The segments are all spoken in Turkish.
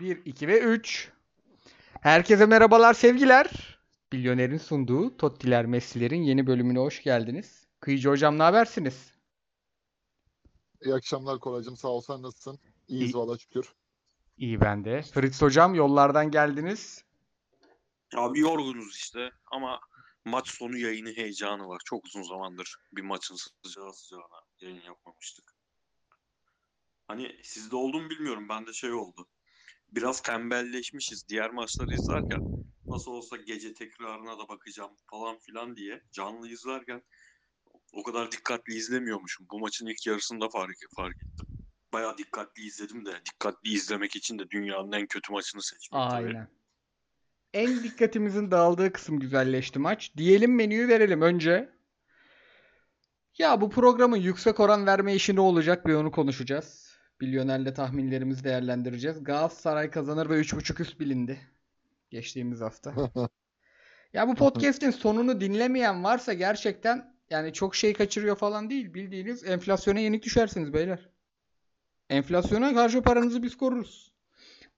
1, 2 ve 3. Herkese merhabalar sevgiler. Milyoner'in sunduğu Tottiler Messi'lerin yeni bölümüne hoş geldiniz. Kıyıcı hocam ne habersiniz? İyi akşamlar Koraycığım. Sağ ol. Sen nasılsın? İyiyiz İyi. valla şükür. İyi ben de. Fritz hocam yollardan geldiniz. Abi yorgunuz işte ama maç sonu yayını heyecanı var. Çok uzun zamandır bir maçın sıcağı sıcağına yayın yapmamıştık. Hani sizde oldu mu bilmiyorum. Bende şey oldu. Biraz tembelleşmişiz diğer maçları izlerken. Nasıl olsa gece tekrarına da bakacağım falan filan diye canlı izlerken o kadar dikkatli izlemiyormuşum. Bu maçın ilk yarısında fark, fark ettim. Bayağı dikkatli izledim de dikkatli izlemek için de dünyanın en kötü maçını tabii. Aynen. En dikkatimizin dağıldığı kısım güzelleşti maç. Diyelim menüyü verelim önce. Ya bu programın yüksek oran verme işi ne olacak bir onu konuşacağız. Milyonerle tahminlerimizi değerlendireceğiz. Galatasaray kazanır ve 3.5 üst bilindi. Geçtiğimiz hafta. Ya bu podcast'in sonunu dinlemeyen varsa gerçekten yani çok şey kaçırıyor falan değil. Bildiğiniz enflasyona yenik düşersiniz beyler. Enflasyona karşı paranızı biz koruruz.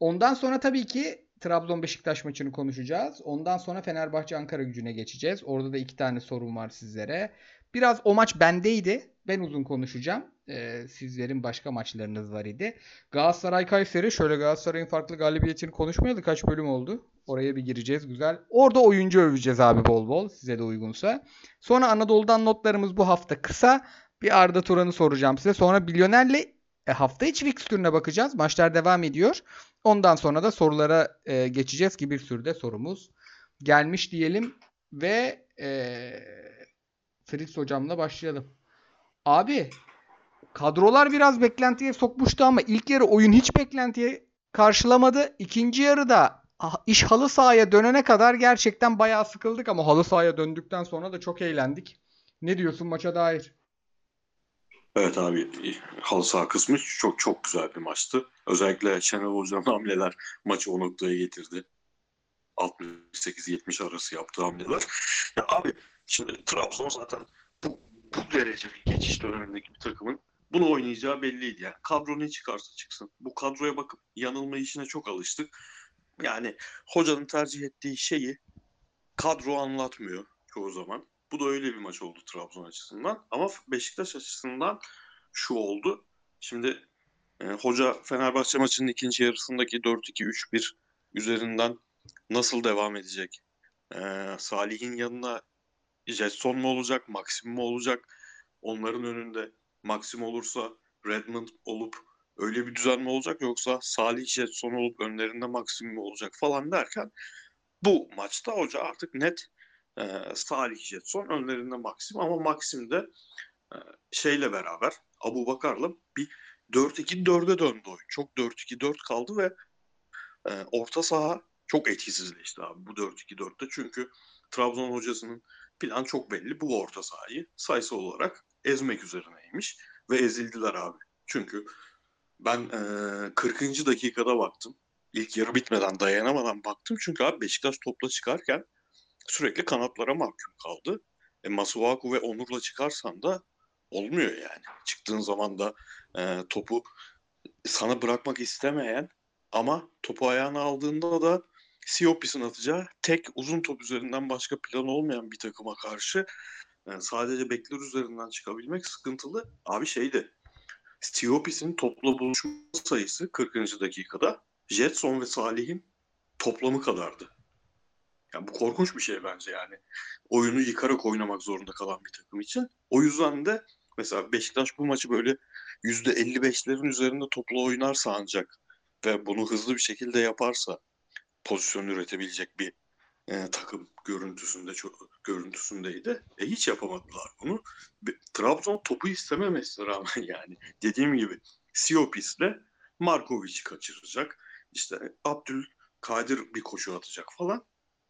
Ondan sonra tabii ki Trabzon Beşiktaş maçını konuşacağız. Ondan sonra Fenerbahçe Ankara gücüne geçeceğiz. Orada da iki tane sorun var sizlere. Biraz o maç bendeydi. Ben uzun konuşacağım. Ee, sizlerin başka maçlarınız var idi. Galatasaray Kayseri. Şöyle Galatasaray'ın farklı galibiyetini konuşmayalı kaç bölüm oldu. Oraya bir gireceğiz güzel. Orada oyuncu öveceğiz abi bol bol size de uygunsa. Sonra Anadolu'dan notlarımız bu hafta kısa. Bir Arda Turan'ı soracağım size. Sonra Milyoner'le e, hafta içi fikstürüne bakacağız. Maçlar devam ediyor. Ondan sonra da sorulara e, geçeceğiz ki bir sürü de sorumuz gelmiş diyelim ve e, Fritz hocamla başlayalım. Abi kadrolar biraz beklentiye sokmuştu ama ilk yarı oyun hiç beklentiye karşılamadı. İkinci yarıda ah, iş halı sahaya dönene kadar gerçekten bayağı sıkıldık ama halı sahaya döndükten sonra da çok eğlendik. Ne diyorsun maça dair? Evet abi halı saha kısmı çok çok güzel bir maçtı. Özellikle Şenol Hoca'nın hamleler maçı o noktaya getirdi. 68-70 arası yaptığı hamleler. Abi şimdi Trabzon zaten bu, bu derece bir geçiş dönemindeki bir takımın bunu oynayacağı belliydi. Yani kadro ne çıkarsa çıksın. Bu kadroya bakıp yanılma işine çok alıştık. Yani hocanın tercih ettiği şeyi kadro anlatmıyor çoğu zaman. Bu da öyle bir maç oldu Trabzon açısından. Ama Beşiktaş açısından şu oldu. Şimdi e, hoca Fenerbahçe maçının ikinci yarısındaki 4-2-3-1 üzerinden nasıl devam edecek? E, Salih'in yanına Jetson mu olacak, Maxim mi olacak? Onların önünde Maxim olursa Redmond olup öyle bir düzen mi olacak yoksa Salih Jetson olup önlerinde Maxim mi olacak falan derken bu maçta hoca artık net e, Salih Jetson önlerinde Maxim ama Maxim de e, şeyle beraber Abu Bakar'la bir 4-2-4'e döndü oyun. Çok 4-2-4 kaldı ve e, orta saha çok etkisizleşti abi bu 4-2-4'te. Çünkü Trabzon hocasının plan çok belli. Bu orta sahayı sayısal olarak ezmek üzerineymiş ve ezildiler abi. Çünkü ben e, 40. dakikada baktım. İlk yarı bitmeden dayanamadan baktım. Çünkü abi Beşiktaş topla çıkarken sürekli kanatlara mahkum kaldı. E, Masuaku ve Onur'la çıkarsan da olmuyor yani. Çıktığın zaman da e, topu sana bırakmak istemeyen ama topu ayağına aldığında da Siopis'in atacağı tek uzun top üzerinden başka plan olmayan bir takıma karşı yani sadece bekler üzerinden çıkabilmek sıkıntılı. Abi şeydi Siopis'in topla buluşma sayısı 40. dakikada Jetson ve Salih'in toplamı kadardı. Yani bu korkunç bir şey bence yani. Oyunu yıkarak oynamak zorunda kalan bir takım için. O yüzden de mesela Beşiktaş bu maçı böyle %55'lerin üzerinde topla oynarsa ancak ve bunu hızlı bir şekilde yaparsa pozisyon üretebilecek bir e, takım görüntüsünde çok görüntüsündeydi. E hiç yapamadılar bunu. Bir, Trabzon topu istememesine rağmen yani dediğim gibi Siopis'le Markovic'i kaçıracak. İşte Abdül Kadir bir koşu atacak falan.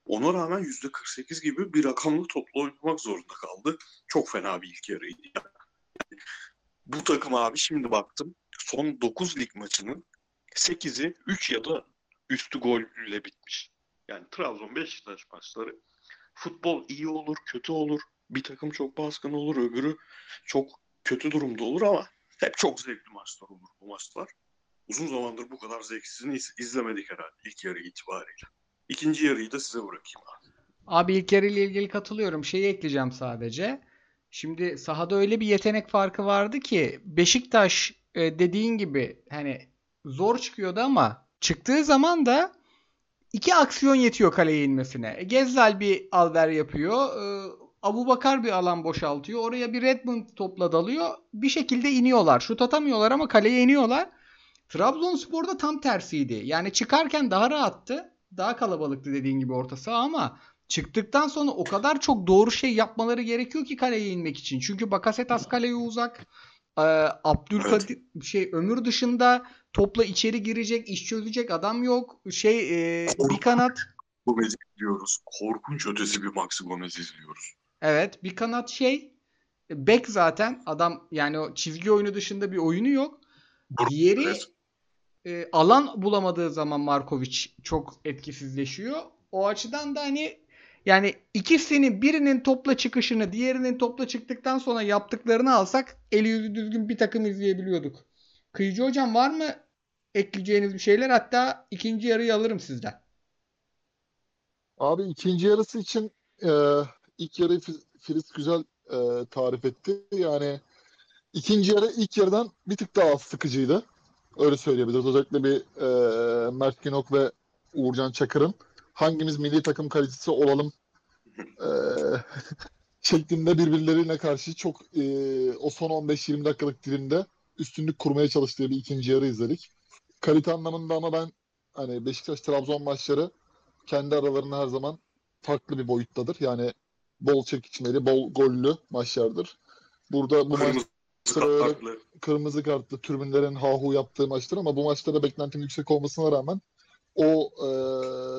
Ona rağmen %48 gibi bir rakamlı topla oynamak zorunda kaldı. Çok fena bir ilk yarıydı. Yani bu takım abi şimdi baktım son 9 lig maçının 8'i 3 ya da üstü golle bitmiş. Yani Trabzon Beşiktaş maçları futbol iyi olur, kötü olur. Bir takım çok baskın olur, öbürü çok kötü durumda olur ama hep çok zevkli maçlar olur bu maçlar. uzun zamandır bu kadar zevksizini iz- izlemedik herhalde ilk yarı itibariyle. İkinci yarıyı da size bırakayım abi. Abi ilk yarı ile ilgili katılıyorum. Şeyi ekleyeceğim sadece. Şimdi sahada öyle bir yetenek farkı vardı ki Beşiktaş e, dediğin gibi hani zor çıkıyordu ama çıktığı zaman da iki aksiyon yetiyor kaleye inmesine. E, Gezzal bir alver yapıyor. E, Abubakar bir alan boşaltıyor. Oraya bir Redmond topla dalıyor. Bir şekilde iniyorlar. Şut atamıyorlar ama kaleye iniyorlar. Trabzonspor'da tam tersiydi. Yani çıkarken daha rahattı. Daha kalabalıktı dediğin gibi orta saha ama çıktıktan sonra o kadar çok doğru şey yapmaları gerekiyor ki kaleye inmek için. Çünkü Bakasetas kaleye uzak. Ee, Abdülkadir şey Ömür dışında topla içeri girecek, iş çözecek adam yok. Şey e, bir kanat Gomez'i izliyoruz. Korkunç ötesi bir Maxi Gomez izliyoruz. Evet, bir kanat şey bek zaten adam yani o çizgi oyunu dışında bir oyunu yok. Diğeri Evet. e, alan bulamadığı zaman Markovic çok etkisizleşiyor. O açıdan da hani yani ikisinin birinin topla çıkışını diğerinin topla çıktıktan sonra yaptıklarını alsak eli yüzü düzgün bir takım izleyebiliyorduk. Kıyıcı hocam var mı ekleyeceğiniz bir şeyler? Hatta ikinci yarıyı alırım sizden. Abi ikinci yarısı için e, ilk yarıyı Fi- Filiz güzel e, tarif etti. Yani ikinci yarı ilk yarıdan bir tık daha sıkıcıydı. Öyle söyleyebiliriz. Özellikle bir e, Mert Günok ve Uğurcan Çakır'ın hangimiz milli takım kalecisi olalım e, şeklinde birbirlerine karşı çok e, o son 15-20 dakikalık dilimde üstünlük kurmaya çalıştığı bir ikinci yarı izledik. Kalite anlamında ama ben hani Beşiktaş-Trabzon maçları kendi aralarında her zaman farklı bir boyuttadır. Yani bol çekişmeli, bol gollü maçlardır. Burada bu maç Kırmızı Sıra- kartlı. kırmızı kartlı tribünlerin hahu yaptığı maçtır ama bu maçta beklentim yüksek olmasına rağmen o e,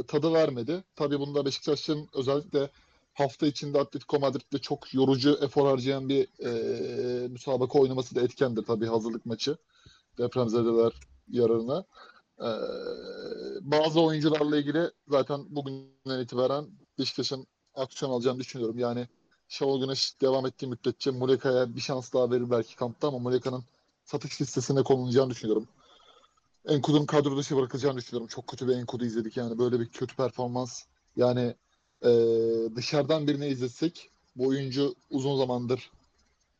tadı vermedi. Tabii bunda Beşiktaş'ın özellikle hafta içinde Atletico Madrid'de çok yorucu efor harcayan bir e, müsabaka oynaması da etkendir tabii hazırlık maçı. Depremzedeler yararına. E, bazı oyuncularla ilgili zaten bugünden itibaren Beşiktaş'ın aksiyon alacağını düşünüyorum. Yani Şenol Güneş devam ettiği müddetçe Muleka'ya bir şans daha verir belki kampta ama Muleka'nın satış listesine konulacağını düşünüyorum. Enkudu'nun kadro dışı bırakılacağını düşünüyorum. Çok kötü bir Enkudu izledik yani böyle bir kötü performans. Yani e, dışarıdan birini izletsek bu oyuncu uzun zamandır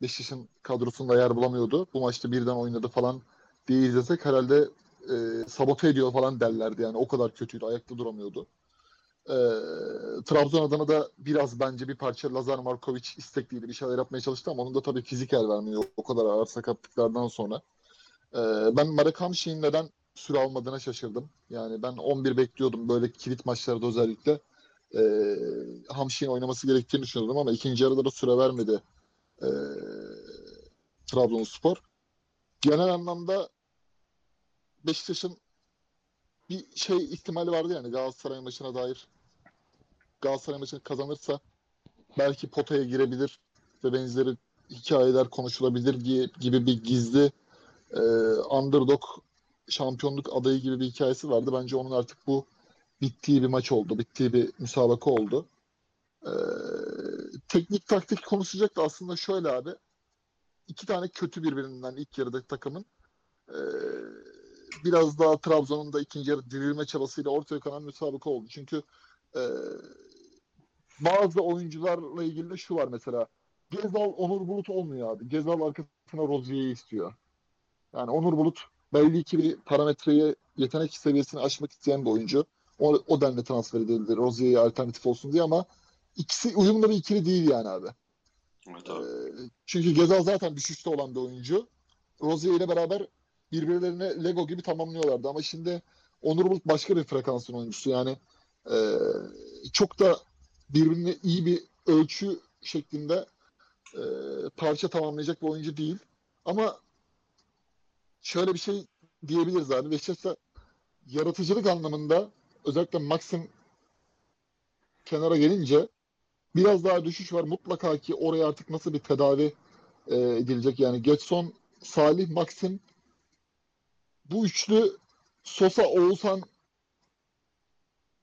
Beşiktaş'ın kadrosunda yer bulamıyordu. Bu maçta birden oynadı falan diye izlesek herhalde e, sabote ediyor falan derlerdi yani o kadar kötüydü. Ayakta duramıyordu. E, Trabzon adına da biraz bence bir parça Lazar Markovic istekliydi. Bir şeyler yapmaya çalıştı ama onun da tabii fizik el vermiyor o kadar ağır sakatlıklardan sonra. E, ben Marek Hamşik'in neden süre almadığına şaşırdım. Yani ben 11 bekliyordum böyle kilit maçlarda özellikle. E, Hamşik'in oynaması gerektiğini düşünüyordum ama ikinci yarıda da süre vermedi e, Trabzonspor. Genel anlamda Beşiktaş'ın bir şey ihtimali vardı yani Galatasaray maçına dair. Galatasaray maçını kazanırsa belki potaya girebilir ve benzeri hikayeler konuşulabilir diye gibi bir gizli e, underdog şampiyonluk adayı gibi bir hikayesi vardı. Bence onun artık bu bittiği bir maç oldu. Bittiği bir müsabaka oldu. E, teknik taktik konuşacak da aslında şöyle abi. iki tane kötü birbirinden ilk yarıda takımın e, biraz daha Trabzon'un da ikinci yarı dirilme çabasıyla ortaya konan müsabaka oldu. Çünkü e, bazı oyuncularla ilgili de şu var mesela. Gezal Onur Bulut olmuyor abi. Gezal arkasına Rozier'i istiyor. Yani Onur Bulut belli ki bir parametreyi yetenek seviyesini aşmak isteyen bir oyuncu. O, o denli transfer edildi. Rozier'e alternatif olsun diye ama ikisi uyumlu bir ikili değil yani abi. Evet abi. Ee, çünkü Gezal zaten düşüşte olan bir oyuncu. Rozier ile beraber birbirlerine Lego gibi tamamlıyorlardı ama şimdi Onur Bulut başka bir frekansın oyuncusu yani e, çok da birbirine iyi bir ölçü şeklinde e, parça tamamlayacak bir oyuncu değil. Ama şöyle bir şey diyebiliriz abi. Beşiktaş'ta yaratıcılık anlamında özellikle Maxim kenara gelince biraz daha düşüş var. Mutlaka ki oraya artık nasıl bir tedavi e, edilecek. Yani Getson, Salih, Maxim bu üçlü Sosa, Oğuzhan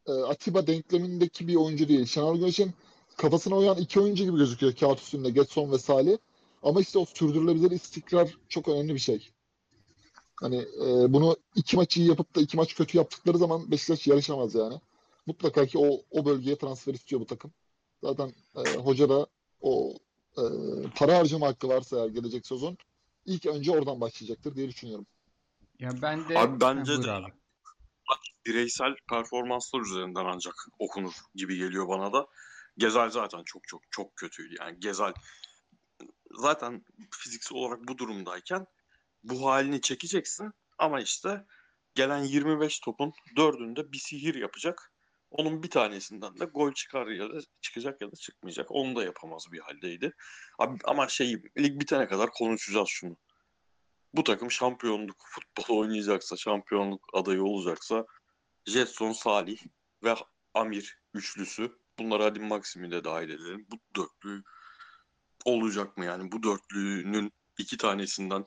e, Atiba denklemindeki bir oyuncu değil. Şenol Güneş'in kafasına uyan iki oyuncu gibi gözüküyor kağıt üstünde Getson ve Salih. Ama işte o sürdürülebilir istikrar çok önemli bir şey. Hani e, bunu iki maç iyi yapıp da iki maç kötü yaptıkları zaman Beşiktaş yarışamaz yani. Mutlaka ki o, o bölgeye transfer istiyor bu takım. Zaten e, hoca da o e, para harcama hakkı varsa eğer gelecek sezon ilk önce oradan başlayacaktır diye düşünüyorum. Ya ben de Abi bence Ha, de abi. bireysel performanslar üzerinden ancak okunur gibi geliyor bana da. Gezel zaten çok çok çok kötüydü. Yani Gezel zaten fiziksel olarak bu durumdayken bu halini çekeceksin ama işte gelen 25 topun dördünde bir sihir yapacak. Onun bir tanesinden de gol çıkar ya da çıkacak ya da çıkmayacak. Onu da yapamaz bir haldeydi. Abi, ama şey lig bitene kadar konuşacağız şunu. Bu takım şampiyonluk futbolu oynayacaksa, şampiyonluk adayı olacaksa Jetson, Salih ve Amir üçlüsü. Bunlara hadi Maxim'i de dahil edelim. Bu dörtlü olacak mı yani? Bu dörtlünün iki tanesinden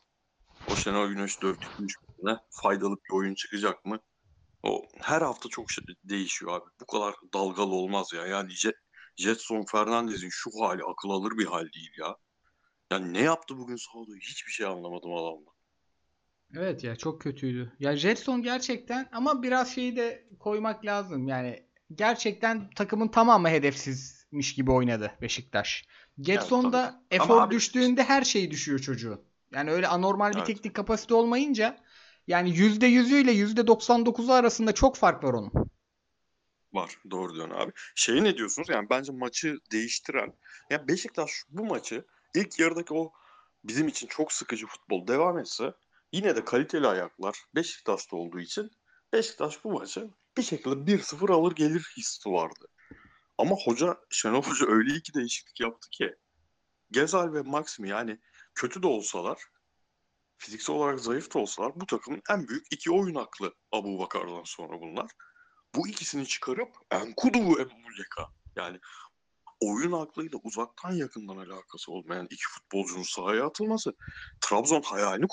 o Şenol Güneş dörtlüğüne faydalı bir oyun çıkacak mı? O her hafta çok şey değişiyor abi. Bu kadar dalgalı olmaz ya. Yani Jet, Jetson Fernandez'in şu hali akıl alır bir hal değil ya. Yani ne yaptı bugün sahada? Hiçbir şey anlamadım adamla. Evet ya çok kötüydü. Ya Jetson gerçekten ama biraz şeyi de koymak lazım. Yani gerçekten takımın tamamı hedefsizmiş gibi oynadı Beşiktaş. Getson'da Ama efor abi- düştüğünde her şey düşüyor çocuğun. Yani öyle anormal bir Evet. teknik kapasite olmayınca yani %100'ü ile %99'u arasında çok fark var onun. Var. Doğru diyorsun abi. Şey ne diyorsunuz? Yani bence maçı değiştiren. Ya Beşiktaş bu maçı ilk yarıdaki o bizim için çok sıkıcı futbol devam etse yine de kaliteli ayaklar Beşiktaş'ta olduğu için Beşiktaş bu maçı bir şekilde 1-0 alır gelir hissi vardı. Ama hoca Şenol Hoca öyle iki değişiklik yaptı ki Gezal ve Maxim yani kötü de olsalar fiziksel olarak zayıf da olsalar bu takımın en büyük iki oyun aklı Abu Bakar'dan sonra bunlar. Bu ikisini çıkarıp Enkudu Emuleka yani oyun aklıyla uzaktan yakından alakası olmayan iki futbolcunun sahaya atılması Trabzon hayalini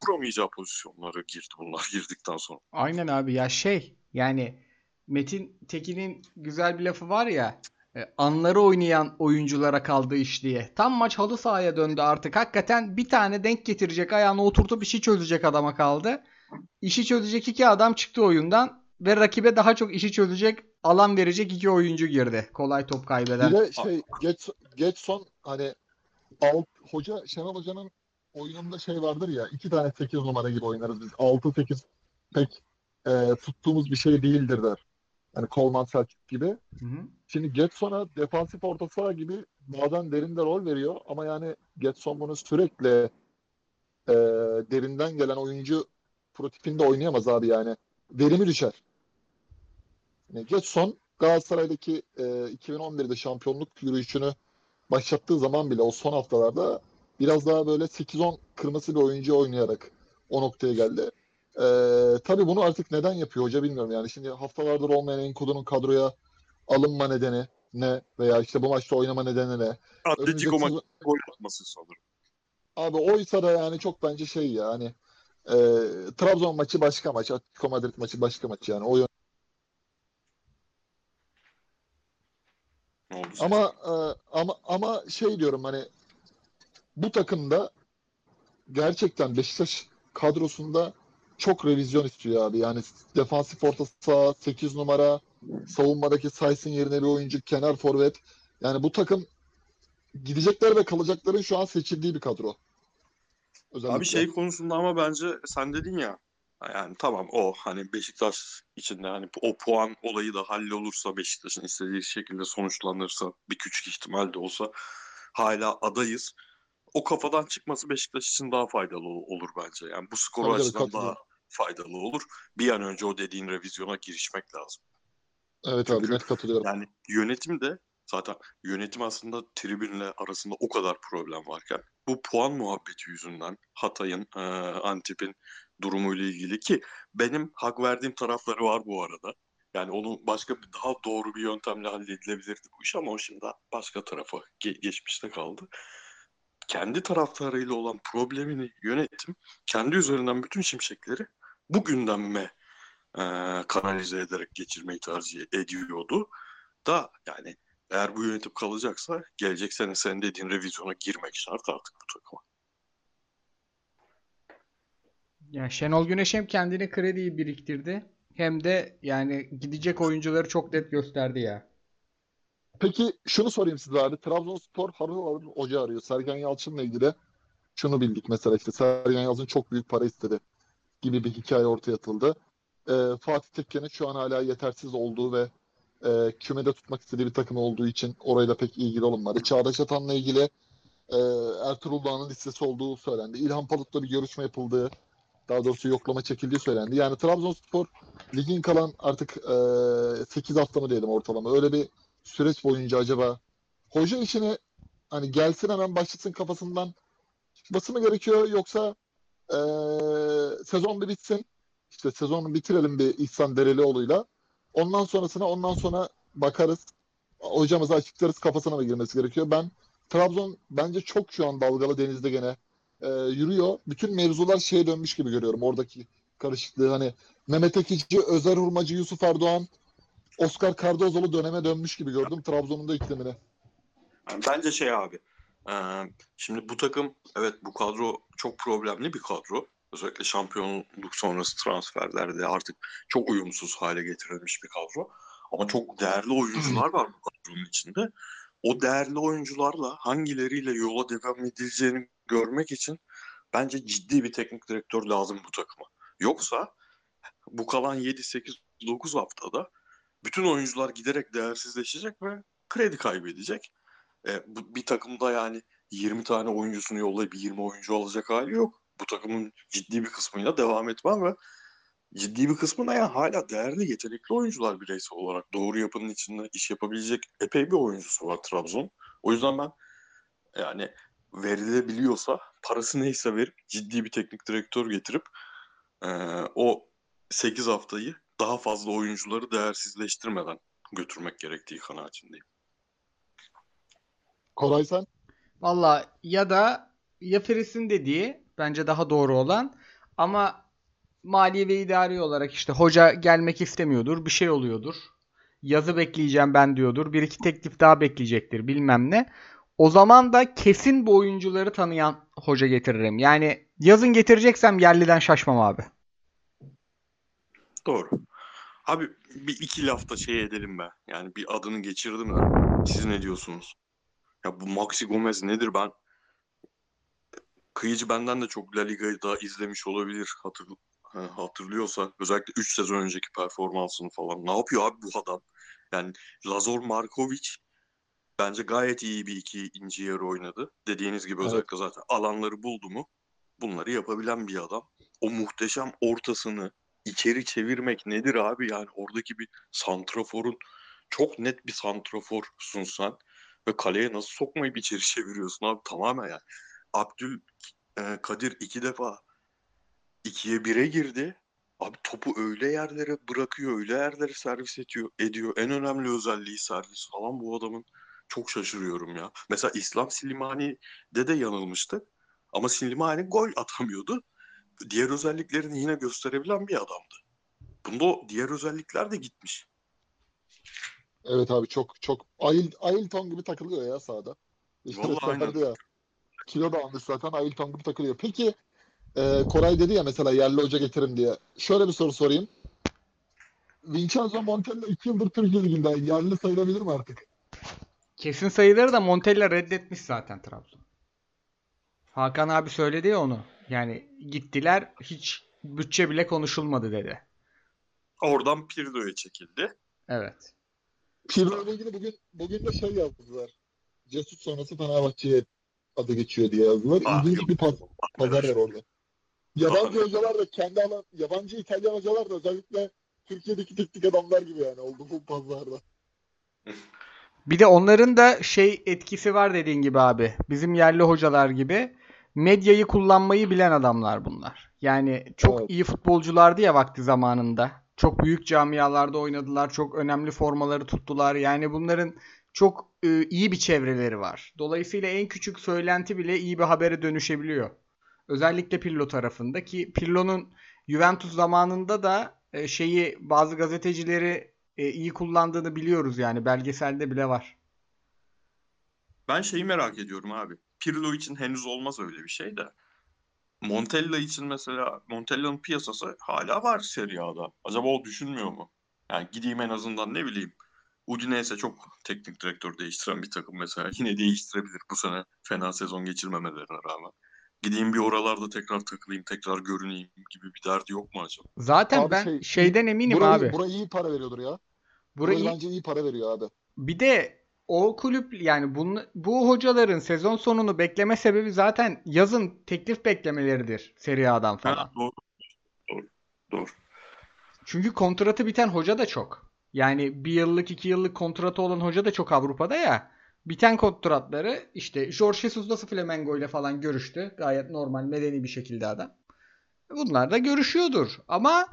kuramayacağı pozisyonlara girdi bunlar girdikten sonra. Aynen abi ya şey yani Metin Tekin'in güzel bir lafı var ya anları oynayan oyunculara kaldı iş diye. Tam maç halı sahaya döndü artık. Hakikaten bir tane denk getirecek ayağını oturtup işi çözecek adama kaldı. İşi çözecek iki adam çıktı oyundan ve rakibe daha çok işi çözecek alan verecek iki oyuncu girdi. Kolay top kaybeden. Bir de şey geç geç son hani alt hoca Şenol Hoca'nın oyununda şey vardır ya iki tane 8 numara gibi oynarız biz. 6-8 pek e, tuttuğumuz bir şey değildir der. Hani Kolman Selçuk gibi. Hı hı. Şimdi Getson'a defansif orta saha gibi bazen derinde rol veriyor ama yani Getson bunu sürekli e, derinden gelen oyuncu prototipinde oynayamaz abi yani. Verimi düşer. Yani Getson Galatasaray'daki e, 2011'de şampiyonluk yürüyüşünü başlattığı zaman bile o son haftalarda biraz daha böyle 8-10 kırmızı bir oyuncu oynayarak o noktaya geldi. E, tabii bunu artık neden yapıyor hoca bilmiyorum yani. Şimdi haftalardır olmayan Enkudu'nun kadroya alınma nedeni ne veya işte bu maçta oynama nedeni ne? Atletico maçı gol atması sanırım. Abi oysa da yani çok bence şey ya hani e, Trabzon maçı başka maç, Atletico Madrid maçı başka maç yani o yön-? Ama e, ama ama şey diyorum hani bu takımda gerçekten Beşiktaş kadrosunda çok revizyon istiyor abi. Yani defansif orta saha 8 numara, savunmadaki Sayısın yerine bir oyuncu, kenar forvet. Yani bu takım gidecekler ve kalacakların şu an seçildiği bir kadro. Özellikle. Abi şey konusunda ama bence sen dedin ya yani tamam o hani Beşiktaş içinde hani o puan olayı da hallolursa Beşiktaş'ın istediği şekilde sonuçlanırsa bir küçük ihtimal de olsa hala adayız. O kafadan çıkması Beşiktaş için daha faydalı ol- olur bence. Yani bu skor Tabii tabii, açısından daha faydalı olur. Bir an önce o dediğin revizyona girişmek lazım. Evet Çünkü abi net katılıyorum. Yani yönetim de zaten yönetim aslında tribünle arasında o kadar problem varken bu puan muhabbeti yüzünden Hatay'ın, e, Antep'in durumuyla ilgili ki benim hak verdiğim tarafları var bu arada. Yani onun başka bir daha doğru bir yöntemle halledilebilirdi bu iş ama o şimdi başka tarafa ge- geçmişte kaldı. Kendi taraftarıyla olan problemini yönetim kendi üzerinden bütün şimşekleri bu gündeme e, kanalize ederek geçirmeyi tercih ediyordu. Da yani eğer bu yönetim kalacaksa gelecek sene senin dediğin revizyona girmek şart artık bu takıma. Yani Şenol Güneş hem kendine krediyi biriktirdi hem de yani gidecek oyuncuları çok net gösterdi ya. Peki şunu sorayım size abi. Trabzonspor harıl harıl hoca arıyor. Sergen Yalçın'la ilgili şunu bildik mesela işte Sergen Yalçın çok büyük para istedi gibi bir hikaye ortaya atıldı. Ee, Fatih Tekke'nin şu an hala yetersiz olduğu ve e, kümede tutmak istediği bir takım olduğu için orayla pek ilgili olunmadı. Çağdaş Atan'la ilgili e, Ertuğrul Dağ'ın listesi olduğu söylendi. İlhan Palut'la bir görüşme yapıldığı, daha doğrusu yoklama çekildiği söylendi. Yani Trabzonspor ligin kalan artık e, 8 hafta mı diyelim ortalama. Öyle bir süreç boyunca acaba hoca işini hani gelsin hemen başlasın kafasından çıkması mı gerekiyor yoksa e, sezon bir bitsin işte sezonu bitirelim bir İhsan Derelioğlu'yla ondan sonrasına ondan sonra bakarız hocamıza açıklarız kafasına mı girmesi gerekiyor. Ben Trabzon bence çok şu an dalgalı denizde gene e, yürüyor. Bütün mevzular şeye dönmüş gibi görüyorum oradaki karışıklığı. Hani Mehmet Ekici, Özer Hurmacı, Yusuf Erdoğan, Oscar Cardozo'lu döneme dönmüş gibi gördüm Trabzon'un da iklimini. Yani bence şey abi. e, şimdi bu takım evet bu kadro çok problemli bir kadro. Özellikle şampiyonluk sonrası transferlerde artık çok uyumsuz hale getirilmiş bir kadro. Ama çok değerli oyuncular var bu kadronun içinde. O değerli oyuncularla hangileriyle yola devam edileceğini görmek için bence ciddi bir teknik direktör lazım bu takıma. Yoksa bu kalan 7, 8, 9 haftada bütün oyuncular giderek değersizleşecek ve kredi kaybedecek. E, bu, bir takımda yani 20 tane oyuncusunu yollayıp 20 oyuncu alacak hali yok. Bu takımın ciddi bir kısmıyla devam etmem ve ciddi bir kısmında yani hala değerli, yetenekli oyuncular bireysel olarak. Doğru yapının içinde iş yapabilecek epey bir oyuncusu var Trabzon. O yüzden ben yani verilebiliyorsa parası neyse verip ciddi bir teknik direktör getirip e, o 8 haftayı daha fazla oyuncuları değersizleştirmeden götürmek gerektiği kanaatindeyim. Koray sen? Valla ya da ya Feris'in dediği bence daha doğru olan ama mali ve idari olarak işte hoca gelmek istemiyordur. Bir şey oluyordur. Yazı bekleyeceğim ben diyordur. Bir iki teklif daha bekleyecektir bilmem ne. O zaman da kesin bu oyuncuları tanıyan hoca getiririm. Yani yazın getireceksem yerliden şaşmam abi. Doğru. Abi bir iki lafta şey edelim be. Yani bir adını geçirdim de. Siz ne diyorsunuz? Ya bu Maxi Gomez nedir ben? Kıyıcı benden de çok La Liga'yı da izlemiş olabilir hatır, hatırlıyorsa. Özellikle 3 sezon önceki performansını falan. Ne yapıyor abi bu adam? Yani Lazor Markovic bence gayet iyi bir iki inci yarı oynadı. Dediğiniz gibi Evet. özellikle zaten alanları buldu mu bunları yapabilen bir adam. O muhteşem ortasını içeri çevirmek nedir abi? Yani oradaki bir santraforun çok net bir santraforsun sen ve kaleye nasıl sokmayıp içeri çeviriyorsun abi tamamen yani. Abdül e, Kadir iki defa ikiye bire girdi. Abi topu öyle yerlere bırakıyor, öyle yerlere servis ediyor, ediyor. En önemli özelliği servis falan bu adamın. Çok şaşırıyorum ya. Mesela İslam Slimani'de de yanılmıştık. Ama Slimani gol atamıyordu. Diğer özelliklerini yine gösterebilen bir adamdı. Bunda diğer özellikler de gitmiş. Evet abi çok çok Ail, Ailton gibi takılıyor ya sahada. İşte Vallahi aynen. ya. Kilo da almış zaten Ailton gibi takılıyor. Peki e, Koray dedi ya mesela yerli hoca getirin diye. Şöyle bir soru sorayım. Vincenzo Montella 2 yıldır Türkiye Ligi'nde yerli sayılabilir mi artık? Kesin sayıları da Montella reddetmiş zaten Trabzon. Hakan abi söyledi ya onu. Yani gittiler hiç bütçe bile konuşulmadı dedi. Oradan Pirlo'ya çekildi. Evet. Pirlo ile ilgili bugün bugün de şey yazdılar. Cesut sonrası Fenerbahçe'ye adı geçiyor diye yazdılar. Ah, İlginç yok. bir paz, pazar var orada. Yabancı hocalar da kendi alan, yabancı İtalyan hocalar da özellikle Türkiye'deki teknik adamlar gibi yani oldu bu pazarda. Bir de onların da şey etkisi var dediğin gibi abi. Bizim yerli hocalar gibi medyayı kullanmayı bilen adamlar bunlar. Yani çok Evet. iyi futbolculardı ya vakti zamanında. Çok büyük camialarda oynadılar. Çok önemli formaları tuttular. Yani bunların çok e, iyi bir çevreleri var. Dolayısıyla en küçük söylenti bile iyi bir habere dönüşebiliyor. Özellikle Pirlo tarafında ki Pirlo'nun Juventus zamanında da e, şeyi bazı gazetecileri e, iyi kullandığını biliyoruz yani belgeselde bile var. Ben şeyi merak ediyorum abi. Pirlo için henüz olmaz öyle bir şey de. Montella için mesela Montella'nın piyasası hala var Serie A'da. Acaba o düşünmüyor mu? Yani gideyim en azından ne bileyim. Udinese çok teknik direktör değiştiren bir takım mesela. Yine değiştirebilir bu sene fena sezon geçirmemelerine rağmen. Gideyim bir oralarda tekrar takılayım, tekrar görüneyim gibi bir derdi yok mu acaba? Zaten Abi ben şey- şeyden eminim Burayı, abi. burayı iyi para veriyordur ya. Burayı Burayı bence iyi para veriyor abi. bir de o kulüp yani bunu, bu hocaların sezon sonunu bekleme sebebi zaten yazın teklif beklemeleridir Serie A'dan falan. Ha, doğru. Doğru. Doğru. Çünkü kontratı biten hoca da çok. Yani bir yıllık iki yıllık kontratı olan hoca da çok Avrupa'da ya. Biten kontratları işte Jorge Jesus nasıl Flamengo ile falan görüştü. Gayet normal medeni bir şekilde adam. Bunlar da görüşüyordur. Ama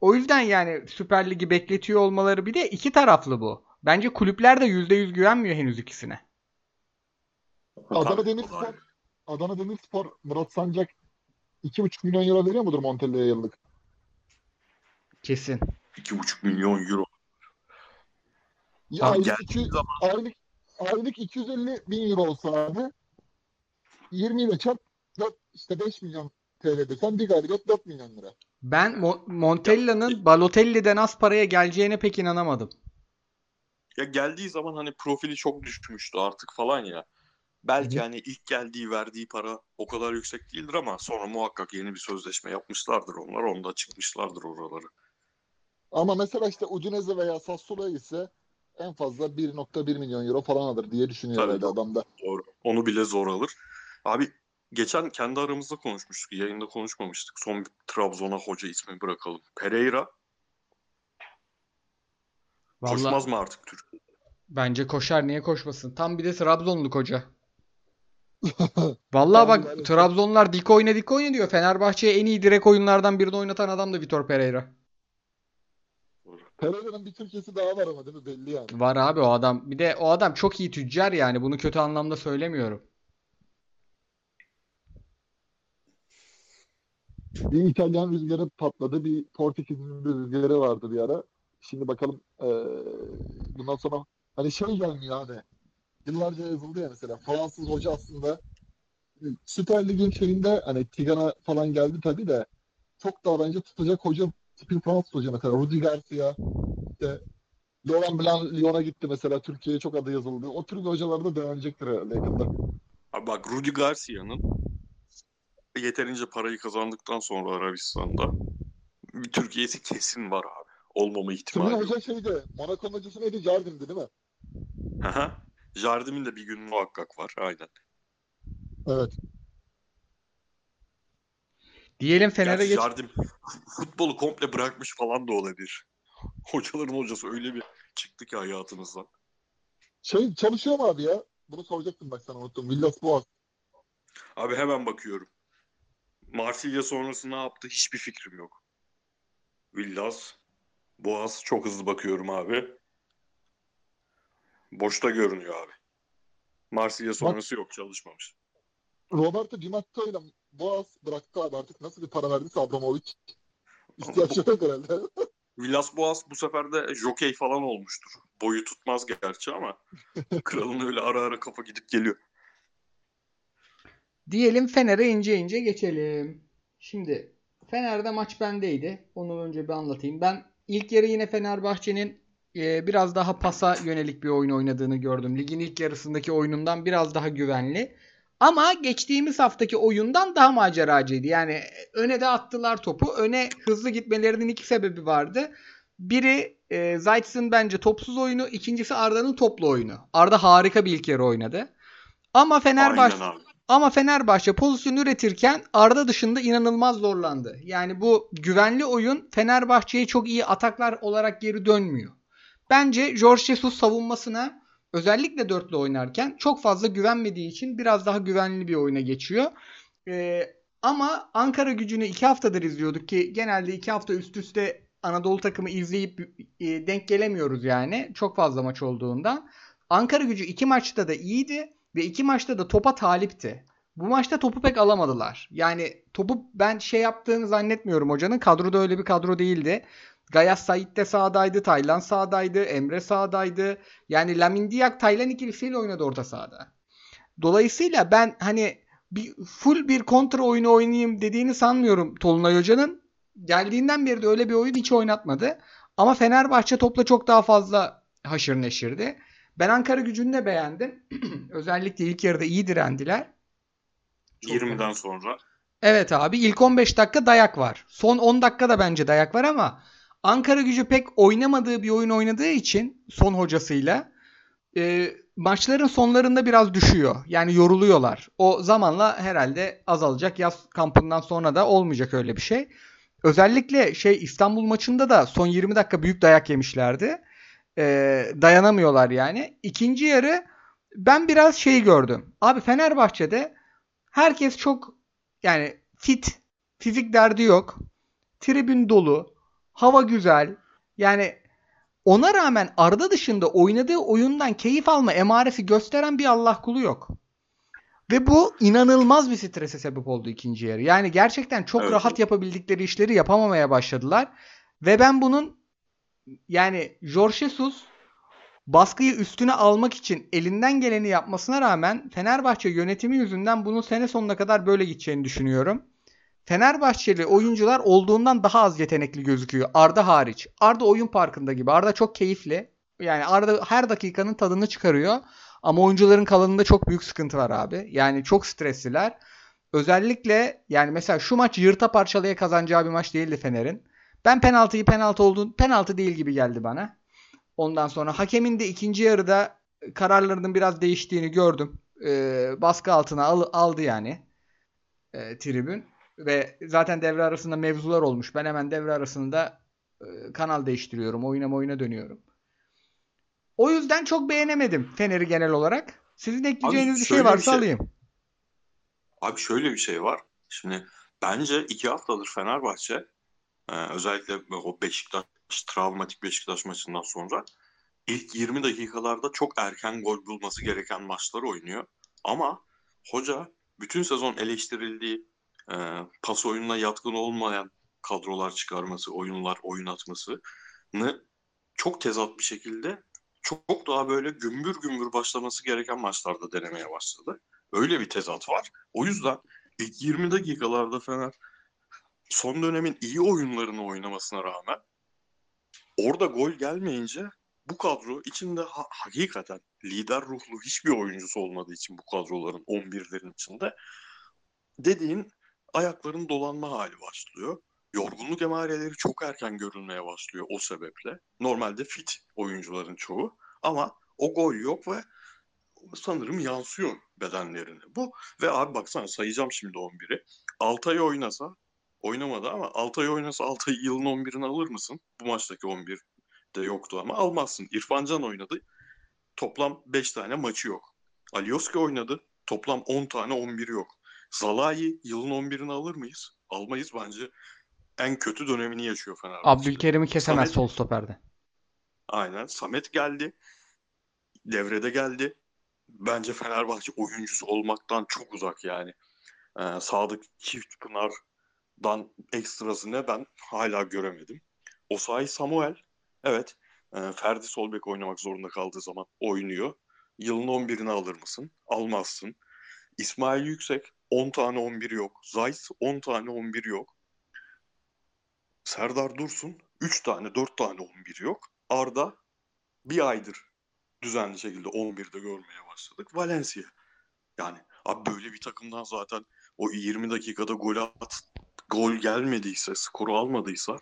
o yüzden yani Süper Lig'i bekletiyor olmaları bir de iki taraflı bu. Bence kulüpler de %100 güvenmiyor henüz ikisine. Adana Demirspor. Adana Demirspor Murat Sancak 2,5 milyon euro veriyor mudur Montella'ya yıllık? Kesin. 2,5 milyon euro. Ya Tamam, aylık, geldiği 200 zaman- aylık, aylık 250 bin euro olsa abi 20 ile çarp 4, işte 5 milyon TL desen bir galibiyet 4 milyon lira. Ben Mo- Montella'nın Balotelli'den az paraya geleceğine pek inanamadım. Ya geldiği zaman hani profili çok düşmüştü artık falan ya. Belki hani ilk geldiği verdiği para o kadar yüksek değildir ama sonra muhakkak yeni bir sözleşme yapmışlardır onlar. Onda çıkmışlardır oraları. Ama mesela işte Udinese veya Sassuolo'ya ise en fazla 1.1 milyon euro falan alır diye düşünüyor Tabii. adam da. Doğru. Onu bile zor alır. Abi geçen kendi aramızda konuşmuştuk. Yayında konuşmamıştık. Son bir Trabzon'a hoca ismi bırakalım. Pereira Vallahi koşmaz mı artık Türkiye? bence koşar niye koşmasın? Tam bir de Trabzonluk hoca. Vallahi bak. Trabzonlar dik oyna dik oyna diyor. Fenerbahçe'ye en iyi direkt oyunlardan birini oynatan adam da Vitor Pereira. Pereira'nın bir Türkiye'si daha var ama değil mi? Belli yani. Var abi o adam. Bir de o adam çok iyi tüccar yani. Bunu kötü anlamda söylemiyorum. Bir İtalyan rüzgarı patladı. Bir Portekiz'in bir rüzgarı vardı bir ara. Şimdi bakalım eee, bundan sonra hani şey gelmiyor abi. Yıllarca yazıldı ya mesela. Fransız hoca aslında Süper Lig'in şeyinde hani Tigana falan geldi tabii de çok daha bence tutacak hoca tipi Fransız hoca mesela. Rudi Garcia işte Laurent Blanc Lyon'a gitti mesela. Türkiye'ye çok adı yazıldı. O tür hocalar da dönecektir herhalde yakında. Abi bak Rudi Garcia'nın yeterince parayı kazandıktan sonra Arabistan'da Türkiye'si kesin var abi. Olmama ihtimali yok. hoca şeydi. Monaco'nun hocası neydi? Jardin'di değil mi? Aha. Jardim'in de bir gün muhakkak var. Aynen. Evet. Diyelim Fener'e geç. Jardim futbolu komple bırakmış falan da olabilir. Hocaların hocası öyle bir çıktı ki hayatımızdan. Şey çalışıyor mu abi ya? Bunu soracaktım bak sana unuttum. Villas Boas. Abi hemen bakıyorum. Marsilya sonrası ne yaptı hiçbir fikrim yok. Villas, Boğaz çok hızlı bakıyorum abi. Boşta görünüyor abi. Marsilya sonrası yok çalışmamış. Roberto Di Matteo ile Boas bıraktı abi artık. Nasıl bir para verdiyse Abramovich. İhtiyaç yok herhalde. Villas Boğaz bu sefer de jokey falan olmuştur. Boyu tutmaz gerçi ama kralın öyle ara ara kafa gidip geliyor. Diyelim Fener'e ince ince geçelim. Şimdi Fener'de maç bendeydi. Onu önce bir anlatayım. Ben ilk yarı yine Fenerbahçe'nin e, biraz daha pasa yönelik bir oyun oynadığını gördüm. Ligin ilk yarısındaki oyunundan biraz daha güvenli. Ama geçtiğimiz haftaki oyundan daha maceracıydı. Yani öne de attılar topu. Öne hızlı gitmelerinin iki sebebi vardı. Biri e, Zayt'sın bence topsuz oyunu. ikincisi Arda'nın toplu oyunu. Arda harika bir ilk yarı oynadı. Ama Fenerbahçe. Ama Fenerbahçe pozisyon üretirken Arda dışında inanılmaz zorlandı. Yani bu güvenli oyun Fenerbahçe'ye çok iyi ataklar olarak geri dönmüyor. Bence Jorge Jesus savunmasına özellikle dörtlü oynarken çok fazla güvenmediği için biraz daha güvenli bir oyuna geçiyor. Ee, ama Ankara gücünü iki haftadır izliyorduk ki genelde iki hafta üst üste Anadolu takımı izleyip e, denk gelemiyoruz yani. Çok fazla maç olduğundan. Ankara gücü iki maçta da iyiydi ve iki maçta da topa talipti. Bu maçta topu pek alamadılar. Yani topu ben şey yaptığını zannetmiyorum hocanın. Kadroda öyle bir kadro değildi. Gayas Said de sağdaydı. Taylan sağdaydı. Emre sağdaydı. Yani Lamin Diak Taylan ikilisiyle oynadı orta sahada. Dolayısıyla ben hani bir full bir kontra oyunu oynayayım dediğini sanmıyorum Tolunay Hoca'nın. Geldiğinden beri de öyle bir oyun hiç oynatmadı. Ama Fenerbahçe topla çok daha fazla haşır neşirdi. Ben Ankara gücünü de beğendim. Özellikle ilk yarıda iyi direndiler. Çok 20'den sonra. Evet abi ilk 15 dakika dayak var. Son 10 dakika da bence dayak var ama Ankara gücü pek oynamadığı bir oyun oynadığı için son hocasıyla e, maçların sonlarında biraz düşüyor. Yani yoruluyorlar. O zamanla herhalde azalacak. Yaz kampından sonra da olmayacak öyle bir şey. Özellikle şey İstanbul maçında da son 20 dakika büyük dayak yemişlerdi. E, dayanamıyorlar yani. İkinci yarı ben biraz şey gördüm. Abi Fenerbahçe'de herkes çok yani fit, fizik derdi yok. Tribün dolu, hava güzel. Yani ona rağmen Arda dışında oynadığı oyundan keyif alma emaresi gösteren bir Allah kulu yok. Ve bu inanılmaz bir strese sebep oldu ikinci yarı. Yani gerçekten çok Evet. rahat yapabildikleri işleri yapamamaya başladılar. Ve ben bunun yani Jorge Jesus baskıyı üstüne almak için elinden geleni yapmasına rağmen Fenerbahçe yönetimi yüzünden bunun sene sonuna kadar böyle gideceğini düşünüyorum. Fenerbahçeli oyuncular olduğundan daha az yetenekli gözüküyor. Arda hariç. Arda oyun parkında gibi. Arda çok keyifli. Yani Arda her dakikanın tadını çıkarıyor. Ama oyuncuların kalanında çok büyük sıkıntı var abi. Yani çok stresliler. Özellikle yani mesela şu maç yırta parçalaya kazanacağı bir maç değildi Fener'in. Ben penaltıyı penaltı olduğunu penaltı değil gibi geldi bana. Ondan sonra hakemin de ikinci yarıda kararlarının biraz değiştiğini gördüm. Ee, baskı altına al- aldı yani e, tribün. Ve zaten devre arasında mevzular olmuş. Ben hemen devre arasında e, kanal değiştiriyorum. Oyuna oyuna dönüyorum. O yüzden çok beğenemedim Fener'i genel olarak. Sizin ekleyeceğiniz bir şey bir varsa şey- alayım. Abi şöyle bir şey var. Şimdi bence iki haftadır Fenerbahçe e, özellikle o Beşiktaş travmatik Beşiktaş maçından sonra ilk 20 dakikalarda çok erken gol bulması gereken maçları oynuyor. Ama hoca bütün sezon eleştirildiği e, pas oyununa yatkın olmayan kadrolar çıkarması, oyunlar oyun atmasını çok tezat bir şekilde çok daha böyle gümbür gümbür başlaması gereken maçlarda denemeye başladı. Öyle bir tezat var. O yüzden ilk 20 dakikalarda Fener son dönemin iyi oyunlarını oynamasına rağmen orada gol gelmeyince bu kadro içinde ha- hakikaten lider ruhlu hiçbir oyuncusu olmadığı için bu kadroların 11'lerin içinde dediğin ayakların dolanma hali başlıyor. Yorgunluk emareleri çok erken görülmeye başlıyor o sebeple. Normalde fit oyuncuların çoğu ama o gol yok ve sanırım yansıyor bedenlerine. Bu ve abi baksana sayacağım şimdi 11'i. Altay oynasa oynamadı ama Altay oynasa Altay yılın 11'ini alır mısın? Bu maçtaki 11 de yoktu ama almazsın. İrfan Can oynadı. Toplam 5 tane maçı yok. Alioski oynadı. Toplam 10 tane 11 yok. Zalai yılın 11'ini alır mıyız? Almayız bence. En kötü dönemini yaşıyor Fenerbahçe. Abdülkerim'i kesemez Samet- sol stoperde. Aynen. Samet geldi. Devrede geldi. Bence Fenerbahçe oyuncusu olmaktan çok uzak yani. Ee, Sadık Çiftpınar'dan ekstrasını ben hala göremedim. Osayi Samuel evet e, Ferdi Solbek oynamak zorunda kaldığı zaman oynuyor. Yılın 11'ini alır mısın? Almazsın. İsmail Yüksek 10 tane 11 yok. Zayt 10 tane 11 yok. Serdar Dursun 3 tane 4 tane 11 yok. Arda bir aydır düzenli şekilde 11'de görmeye başladık. Valencia. Yani abi böyle bir takımdan zaten o 20 dakikada gol at, gol gelmediyse, skoru almadıysa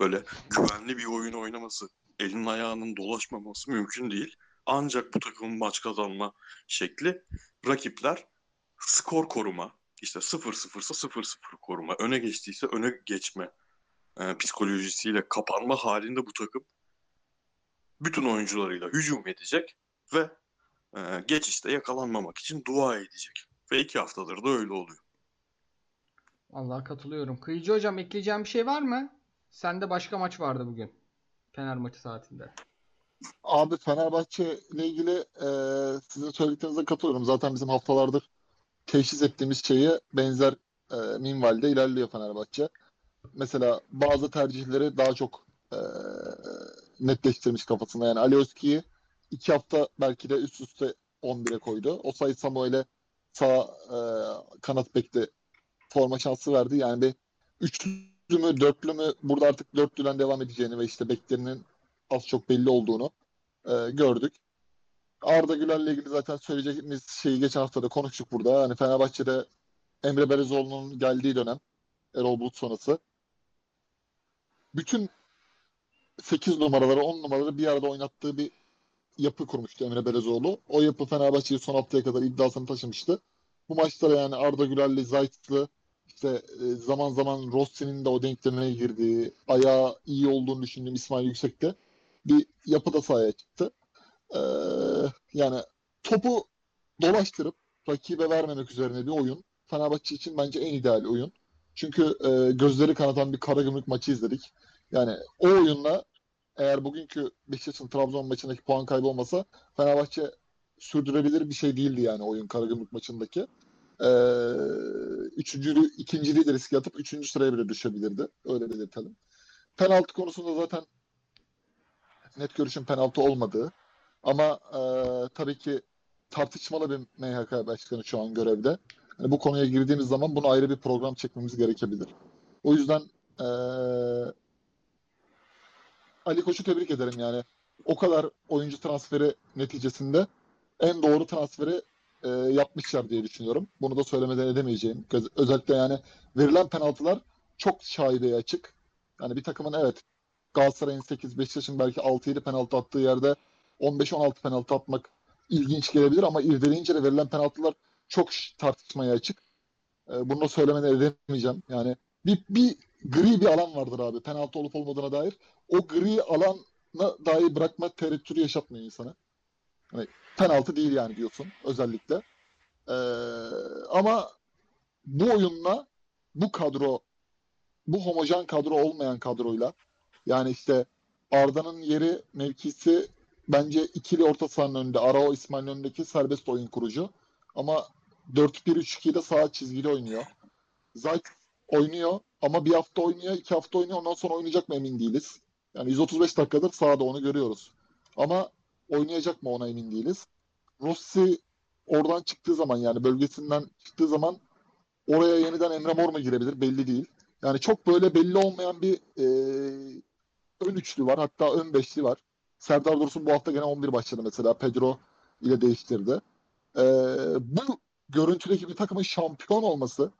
böyle güvenli bir oyun oynaması, elin ayağının dolaşmaması mümkün değil. Ancak bu takımın maç kazanma şekli rakipler skor koruma, işte 0-0 ise 0-0 koruma, öne geçtiyse öne geçme e, psikolojisiyle kapanma halinde bu takım bütün oyuncularıyla hücum edecek ve e, geçişte yakalanmamak için dua edecek. Ve iki haftadır da öyle oluyor. Allah katılıyorum. Kıyıcı hocam ekleyeceğim bir şey var mı? Sende başka maç vardı bugün. Fener maçı saatinde. Abi Fenerbahçe ile ilgili e, sizin söylediklerinize katılıyorum. Zaten bizim haftalardır teşhis ettiğimiz şeye benzer e, minvalde ilerliyor Fenerbahçe. Mesela bazı tercihleri daha çok e, netleştirmiş kafasında. Yani Alioski'yi iki hafta belki de üst üste 11'e koydu. Osayi Samuel'e sağ e, kanat bekte forma şansı verdi. Yani bir üçlü mü dörtlü mü burada artık dörtlüden devam edeceğini ve işte beklerinin az çok belli olduğunu e, gördük. Arda Güler'le ilgili zaten söyleyeceğimiz şeyi geçen hafta da konuştuk burada. Hani Fenerbahçe'de Emre Belezoğlu'nun geldiği dönem Erol Bulut sonrası bütün 8 numaraları 10 numaraları bir arada oynattığı bir yapı kurmuştu Emre Belezoğlu. O yapı Fenerbahçe'yi son haftaya kadar iddiasını taşımıştı. Bu maçlara yani Arda Güler'le Zayt'lı işte e, zaman zaman Rossi'nin de o denklemine girdiği, ayağı iyi olduğunu düşündüğüm İsmail Yüksek'te bir yapı da sahaya çıktı. Ee, yani topu dolaştırıp rakibe vermemek üzerine bir oyun. Fenerbahçe için bence en ideal oyun. Çünkü e, gözleri kanatan bir Karagümrük maçı izledik. Yani o oyunla eğer bugünkü Beşiktaş'ın Trabzon maçındaki puan kaybı olmasa Fenerbahçe sürdürebilir bir şey değildi yani oyun Karagümrük maçındaki. Ee, üçüncülü, ikinciliği de riske atıp üçüncü sıraya bile düşebilirdi. Öyle belirtelim. Penaltı konusunda zaten net görüşüm penaltı olmadığı. Ama e, tabii ki tartışmalı bir MHK başkanı şu an görevde. Yani bu konuya girdiğimiz zaman bunu ayrı bir program çekmemiz gerekebilir. O yüzden e, Ali Koç'u tebrik ederim yani. O kadar oyuncu transferi neticesinde en doğru transferi e, yapmışlar diye düşünüyorum. Bunu da söylemeden edemeyeceğim. Özellikle yani verilen penaltılar çok şaibeye açık. Yani bir takımın evet Galatasaray'ın 8 Beşiktaş'ın belki 6-7 penaltı attığı yerde 15-16 penaltı atmak ilginç gelebilir ama irdeleyince de verilen penaltılar çok tartışmaya açık. E, bunu da söylemeden edemeyeceğim. Yani bir, bir gri bir alan vardır abi penaltı olup olmadığına dair. O gri alana dahi bırakma tereddütü yaşatmıyor insana. Hani penaltı değil yani diyorsun özellikle. Ee, ama bu oyunla bu kadro bu homojen kadro olmayan kadroyla yani işte Arda'nın yeri mevkisi bence ikili orta sahanın önünde. Arao İsmail'in önündeki serbest oyun kurucu. Ama 4-1-3-2'de sağ çizgili oynuyor. Zayt oynuyor ama bir hafta oynuyor, iki hafta oynuyor. Ondan sonra oynayacak mı emin değiliz. Yani 135 dakikadır sahada onu görüyoruz. Ama oynayacak mı ona emin değiliz. Rossi oradan çıktığı zaman yani bölgesinden çıktığı zaman oraya yeniden Emre Mor mu girebilir belli değil. Yani çok böyle belli olmayan bir e, ön üçlü var. Hatta ön beşli var. Serdar Dursun bu hafta gene 11 başladı mesela. Pedro ile değiştirdi. E, bu görüntüdeki bir takımın şampiyon olması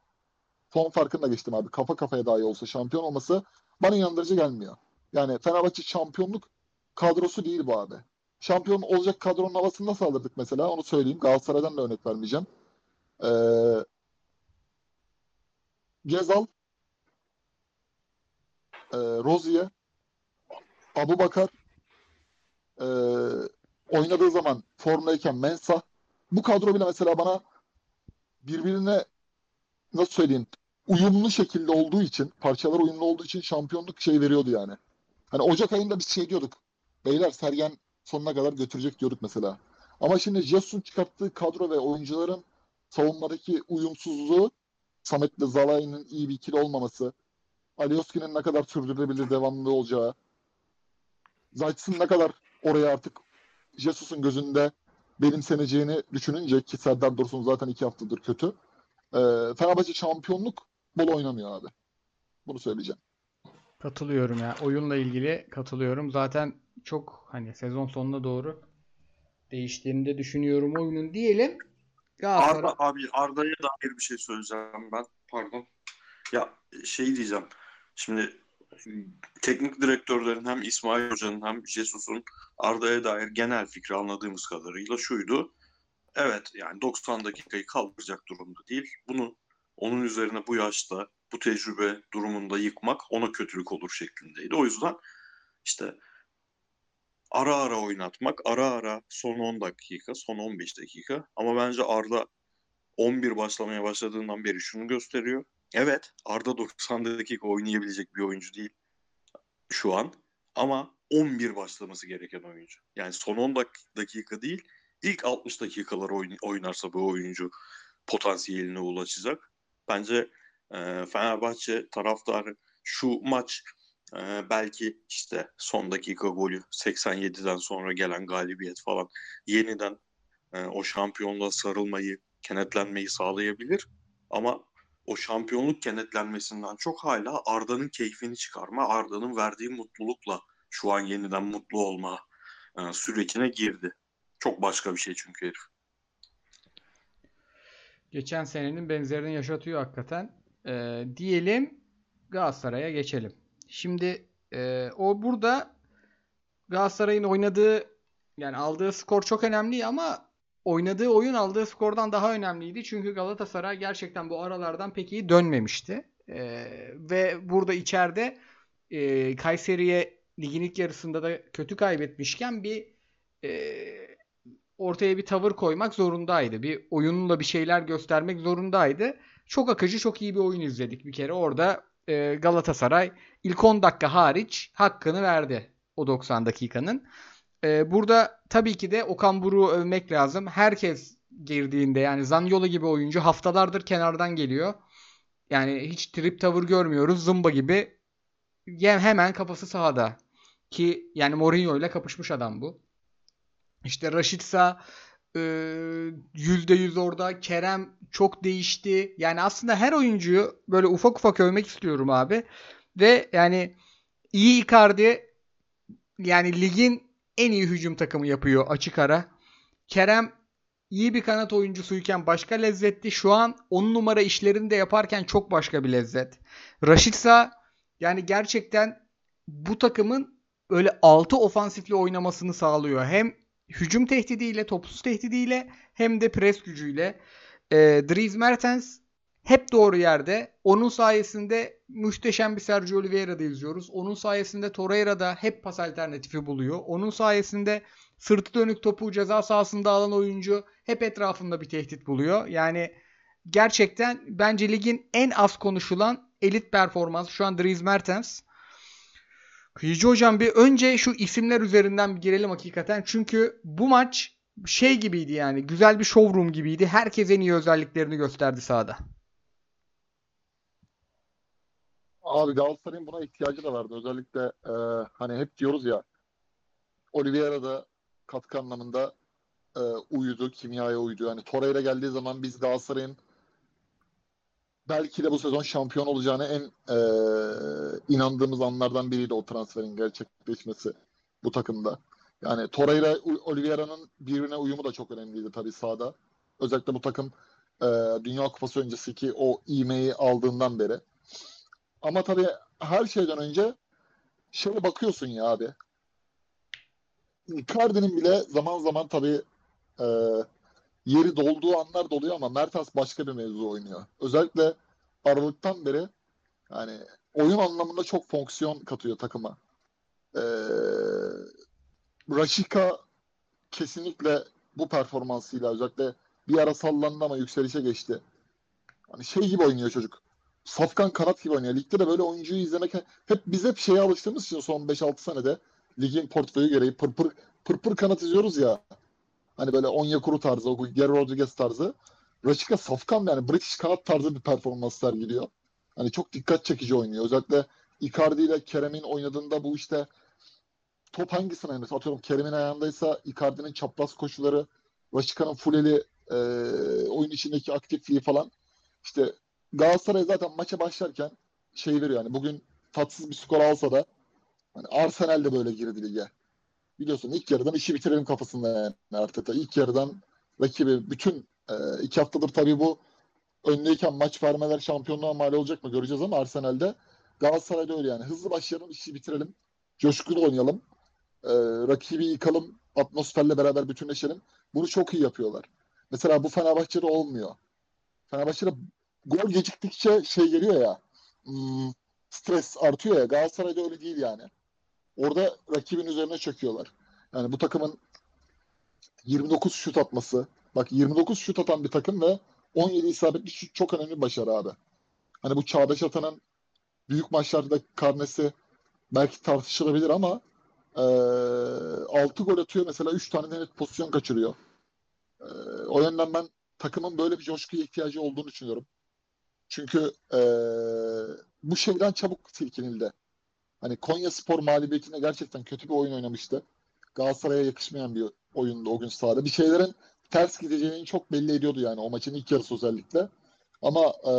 son farkında geçtim abi. Kafa kafaya dahi olsa şampiyon olması bana inandırıcı gelmiyor. Yani Fenerbahçe şampiyonluk kadrosu değil bu abi. Şampiyon olacak kadronun havasını nasıl alırdık mesela onu söyleyeyim. Galatasaray'dan da örnek vermeyeceğim. Ee, Gezal, e, Rozier, Abu Bakar, e, oynadığı zaman formdayken Mensah. Bu kadro bile mesela bana birbirine nasıl söyleyeyim uyumlu şekilde olduğu için, parçalar uyumlu olduğu için şampiyonluk şey veriyordu yani. Hani Ocak ayında biz şey diyorduk. Beyler Sergen sonuna kadar götürecek diyorduk mesela. Ama şimdi Jesus'un çıkarttığı kadro ve oyuncuların savunmadaki uyumsuzluğu Samet'le Zalai'nin iyi bir ikili olmaması, Alioski'nin ne kadar sürdürülebilir devamlı olacağı, Zayt'sın ne kadar oraya artık Jesus'un gözünde benimseneceğini düşününce ki Serdar Dursun zaten iki haftadır kötü. Ee, Fenerbahçe şampiyonluk bol oynamıyor abi. Bunu söyleyeceğim. Katılıyorum ya. Oyunla ilgili katılıyorum. Zaten çok hani sezon sonuna doğru değiştiğini de düşünüyorum oyunun diyelim. Galatasaray Arda abi Arda'ya dair bir şey söyleyeceğim ben. Pardon. Ya şey diyeceğim. Şimdi teknik direktörlerin hem İsmail Hoca'nın hem Jesus'un Arda'ya dair genel fikri anladığımız kadarıyla şuydu. Evet yani 90 dakikayı kaldıracak durumda değil. Bunu onun üzerine bu yaşta bu tecrübe durumunda yıkmak ona kötülük olur şeklindeydi. O yüzden işte ara ara oynatmak, ara ara son 10 dakika, son 15 dakika. Ama bence Arda 11 başlamaya başladığından beri şunu gösteriyor. Evet Arda 90 dakika oynayabilecek bir oyuncu değil şu an. Ama 11 başlaması gereken oyuncu. Yani son 10 dak- dakika değil, ilk 60 dakikalar oyn- oynarsa bu oyuncu potansiyeline ulaşacak. Bence e, Fenerbahçe taraftarı şu maç e, belki işte son dakika golü 87'den sonra gelen galibiyet falan yeniden e, o şampiyonluğa sarılmayı kenetlenmeyi sağlayabilir. Ama o şampiyonluk kenetlenmesinden çok hala Arda'nın keyfini çıkarma, Arda'nın verdiği mutlulukla şu an yeniden mutlu olma e, sürecine girdi. Çok başka bir şey çünkü herif. Geçen senenin benzerini yaşatıyor hakikaten. Ee, diyelim Galatasaray'a geçelim. Şimdi e, o burada Galatasaray'ın oynadığı yani aldığı skor çok önemli ama oynadığı oyun aldığı skordan daha önemliydi. Çünkü Galatasaray gerçekten bu aralardan pek iyi dönmemişti. Ee, ve burada içeride e, Kayseri'ye ligin ilk yarısında da kötü kaybetmişken bir e, ortaya bir tavır koymak zorundaydı. Bir oyunla bir şeyler göstermek zorundaydı. Çok akıcı, çok iyi bir oyun izledik bir kere. Orada e, Galatasaray ilk 10 dakika hariç hakkını verdi o 90 dakikanın. E, burada tabii ki de Okan Buruk'u övmek lazım. Herkes girdiğinde yani Zaniolo gibi oyuncu haftalardır kenardan geliyor. Yani hiç trip tavır görmüyoruz. Zımba gibi hemen kafası sahada. Ki yani Mourinho ile kapışmış adam bu. İşte Raşitsa %100 orada. Kerem çok değişti. Yani aslında her oyuncuyu böyle ufak ufak övmek istiyorum abi. Ve yani iyi Icardi yani ligin en iyi hücum takımı yapıyor açık ara. Kerem iyi bir kanat oyuncusuyken başka lezzetti. Şu an 10 numara işlerini de yaparken çok başka bir lezzet. Raşitsa yani gerçekten bu takımın öyle 6 ofansifli oynamasını sağlıyor. Hem hücum tehdidiyle, topsuz tehdidiyle hem de pres gücüyle. E, Dries Mertens hep doğru yerde. Onun sayesinde muhteşem bir Sergio Oliveira'da izliyoruz. Onun sayesinde Torreira da hep pas alternatifi buluyor. Onun sayesinde sırtı dönük topu ceza sahasında alan oyuncu hep etrafında bir tehdit buluyor. Yani gerçekten bence ligin en az konuşulan elit performansı şu an Dries Mertens. Kıyıcı hocam bir önce şu isimler üzerinden bir girelim hakikaten. Çünkü bu maç şey gibiydi yani. Güzel bir showroom gibiydi. Herkes en iyi özelliklerini gösterdi sahada. Abi Galatasaray'ın buna ihtiyacı da vardı. Özellikle e, hani hep diyoruz ya Oliveira da katkı anlamında e, uyudu, kimyaya uydu. Yani Torreira geldiği zaman biz Galatasaray'ın belki de bu sezon şampiyon olacağını en e, inandığımız anlardan biriydi o transferin gerçekleşmesi bu takımda. Yani Torreira, Oliveira'nın birbirine uyumu da çok önemliydi tabii sahada. Özellikle bu takım e, Dünya Kupası öncesi ki o iğmeyi aldığından beri. Ama tabii her şeyden önce şöyle bakıyorsun ya abi. Icardi'nin bile zaman zaman tabii e, yeri dolduğu anlar doluyor ama Mertens başka bir mevzu oynuyor. Özellikle Aralık'tan beri yani oyun anlamında çok fonksiyon katıyor takıma. Ee, Raşika kesinlikle bu performansıyla özellikle bir ara sallandı ama yükselişe geçti. Hani şey gibi oynuyor çocuk. Safkan kanat gibi oynuyor. Ligde de böyle oyuncuyu izlemek hep biz hep şeye alıştığımız için son 5-6 senede ligin portföyü gereği pırpır pırpır kanat izliyoruz ya. Hani böyle Onyekuru tarzı, o Gary Rodriguez tarzı. Raşika safkan yani British kanat tarzı bir performans sergiliyor. Hani çok dikkat çekici oynuyor. Özellikle Icardi ile Kerem'in oynadığında bu işte top hangisine yani atıyorum Kerem'in ayağındaysa Icardi'nin çapraz koşuları, Raşika'nın fuleli e, oyun içindeki aktifliği falan. İşte Galatasaray zaten maça başlarken şey veriyor yani bugün tatsız bir skor alsa da hani Arsenal de böyle girdi lige biliyorsun ilk yarıdan işi bitirelim kafasında yani Arteta. İlk yarıdan rakibi bütün e, iki haftadır tabii bu öndeyken maç vermeler şampiyonluğa mal olacak mı göreceğiz ama Arsenal'de Galatasaray'da öyle yani. Hızlı başlayalım, işi bitirelim. Coşkulu oynayalım. E, rakibi yıkalım. Atmosferle beraber bütünleşelim. Bunu çok iyi yapıyorlar. Mesela bu Fenerbahçe'de olmuyor. Fenerbahçe'de gol geciktikçe şey geliyor ya hmm, stres artıyor ya. Galatasaray'da öyle değil yani. Orada rakibin üzerine çöküyorlar. Yani bu takımın 29 şut atması. Bak 29 şut atan bir takım ve 17 isabetli şut çok önemli başarı abi. Hani bu Çağdaş Atan'ın büyük maçlarda karnesi belki tartışılabilir ama e, 6 gol atıyor mesela 3 tane net pozisyon kaçırıyor. E, o yönden ben takımın böyle bir coşkuya ihtiyacı olduğunu düşünüyorum. Çünkü e, bu şeyden çabuk silkinildi. Hani Konya Spor mağlubiyetinde gerçekten kötü bir oyun oynamıştı. Galatasaray'a yakışmayan bir oyundu o gün sahada. Bir şeylerin ters gideceğini çok belli ediyordu yani o maçın ilk yarısı özellikle. Ama e,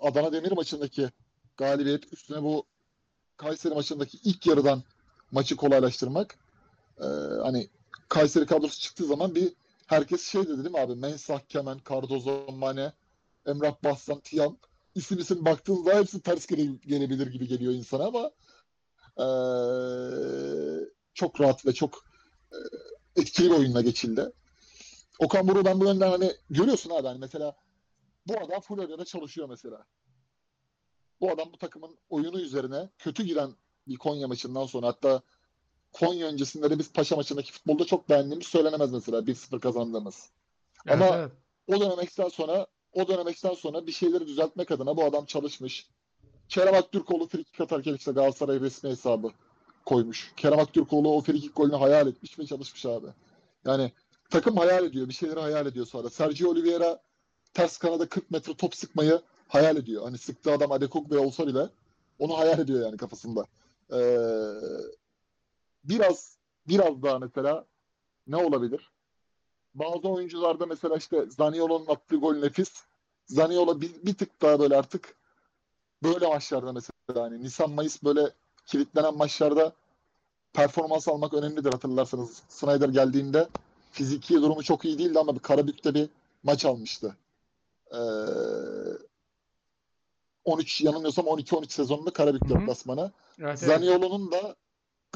Adana Demir maçındaki galibiyet üstüne bu Kayseri maçındaki ilk yarıdan maçı kolaylaştırmak e, hani Kayseri kadrosu çıktığı zaman bir herkes şey dedi değil mi abi? Mensah, Kemen, Cardozo, Mane, Emrah Bassan, Tiyan isim isim baktığınızda hepsi ters gele- gelebilir gibi geliyor insana ama e, çok rahat ve çok e, etkili bir oyunla geçildi. Okan Buruk ben bu yönden hani görüyorsun abi hani mesela bu adam Florya'da çalışıyor mesela. Bu adam bu takımın oyunu üzerine kötü giren bir Konya maçından sonra hatta Konya öncesinde de biz Paşa maçındaki futbolda çok beğendiğimiz söylenemez mesela 1-0 kazandığımız. Evet, Ama- evet. O dönemekten sonra o dönemekten sonra bir şeyleri düzeltmek adına bu adam çalışmış. Kerem Aktürkoğlu frikik atarken işte Galatasaray resmi hesabı koymuş. Kerem Aktürkoğlu o frikik golünü hayal etmiş ve çalışmış abi. Yani takım hayal ediyor. Bir şeyleri hayal ediyor sonra. Sergio Oliveira ters kanada 40 metre top sıkmayı hayal ediyor. Hani sıktığı adam Adekugbe olsa bile onu hayal ediyor yani kafasında. Ee, biraz biraz daha mesela ne olabilir? Bazı oyuncularda mesela işte Zaniolo'nun attığı gol nefis. Zaniolo bir, bir tık daha böyle artık böyle maçlarda mesela hani Nisan Mayıs böyle kilitlenen maçlarda performans almak önemlidir hatırlarsanız. Snyder geldiğinde fiziki durumu çok iyi değildi ama bir Karabük'te bir maç almıştı. Ee, 13 yanılmıyorsam 12-13 sezonunda Karabük deplasmanı. Evet, evet. Zaniolo'nun da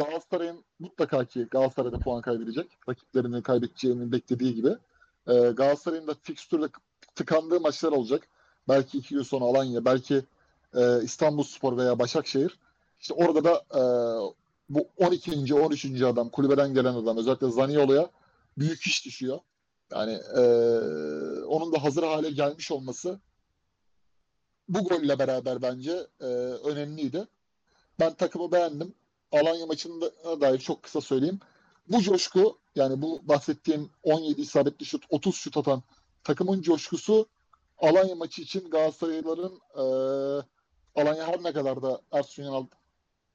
Galatasaray'ın mutlaka ki Galatasaray'da puan kaybedecek. Rakiplerinin kaybedeceğini beklediği gibi. Ee, Galatasaray'ın da fikstürle tıkandığı maçlar olacak. Belki iki gün sonra Alanya, belki e, İstanbulspor veya Başakşehir. İşte orada da e, bu 12. 13. adam, kulübeden gelen adam özellikle Zaniolo'ya büyük iş düşüyor. Yani e, onun da hazır hale gelmiş olması bu golle beraber bence e, önemliydi. Ben takımı beğendim. Alanya maçına dair çok kısa söyleyeyim. Bu coşku yani bu bahsettiğim 17 isabetli şut, 30 şut atan takımın coşkusu Alanya maçı için Galatasaraylıların e, Alanya her ne kadar da Ersun Yanal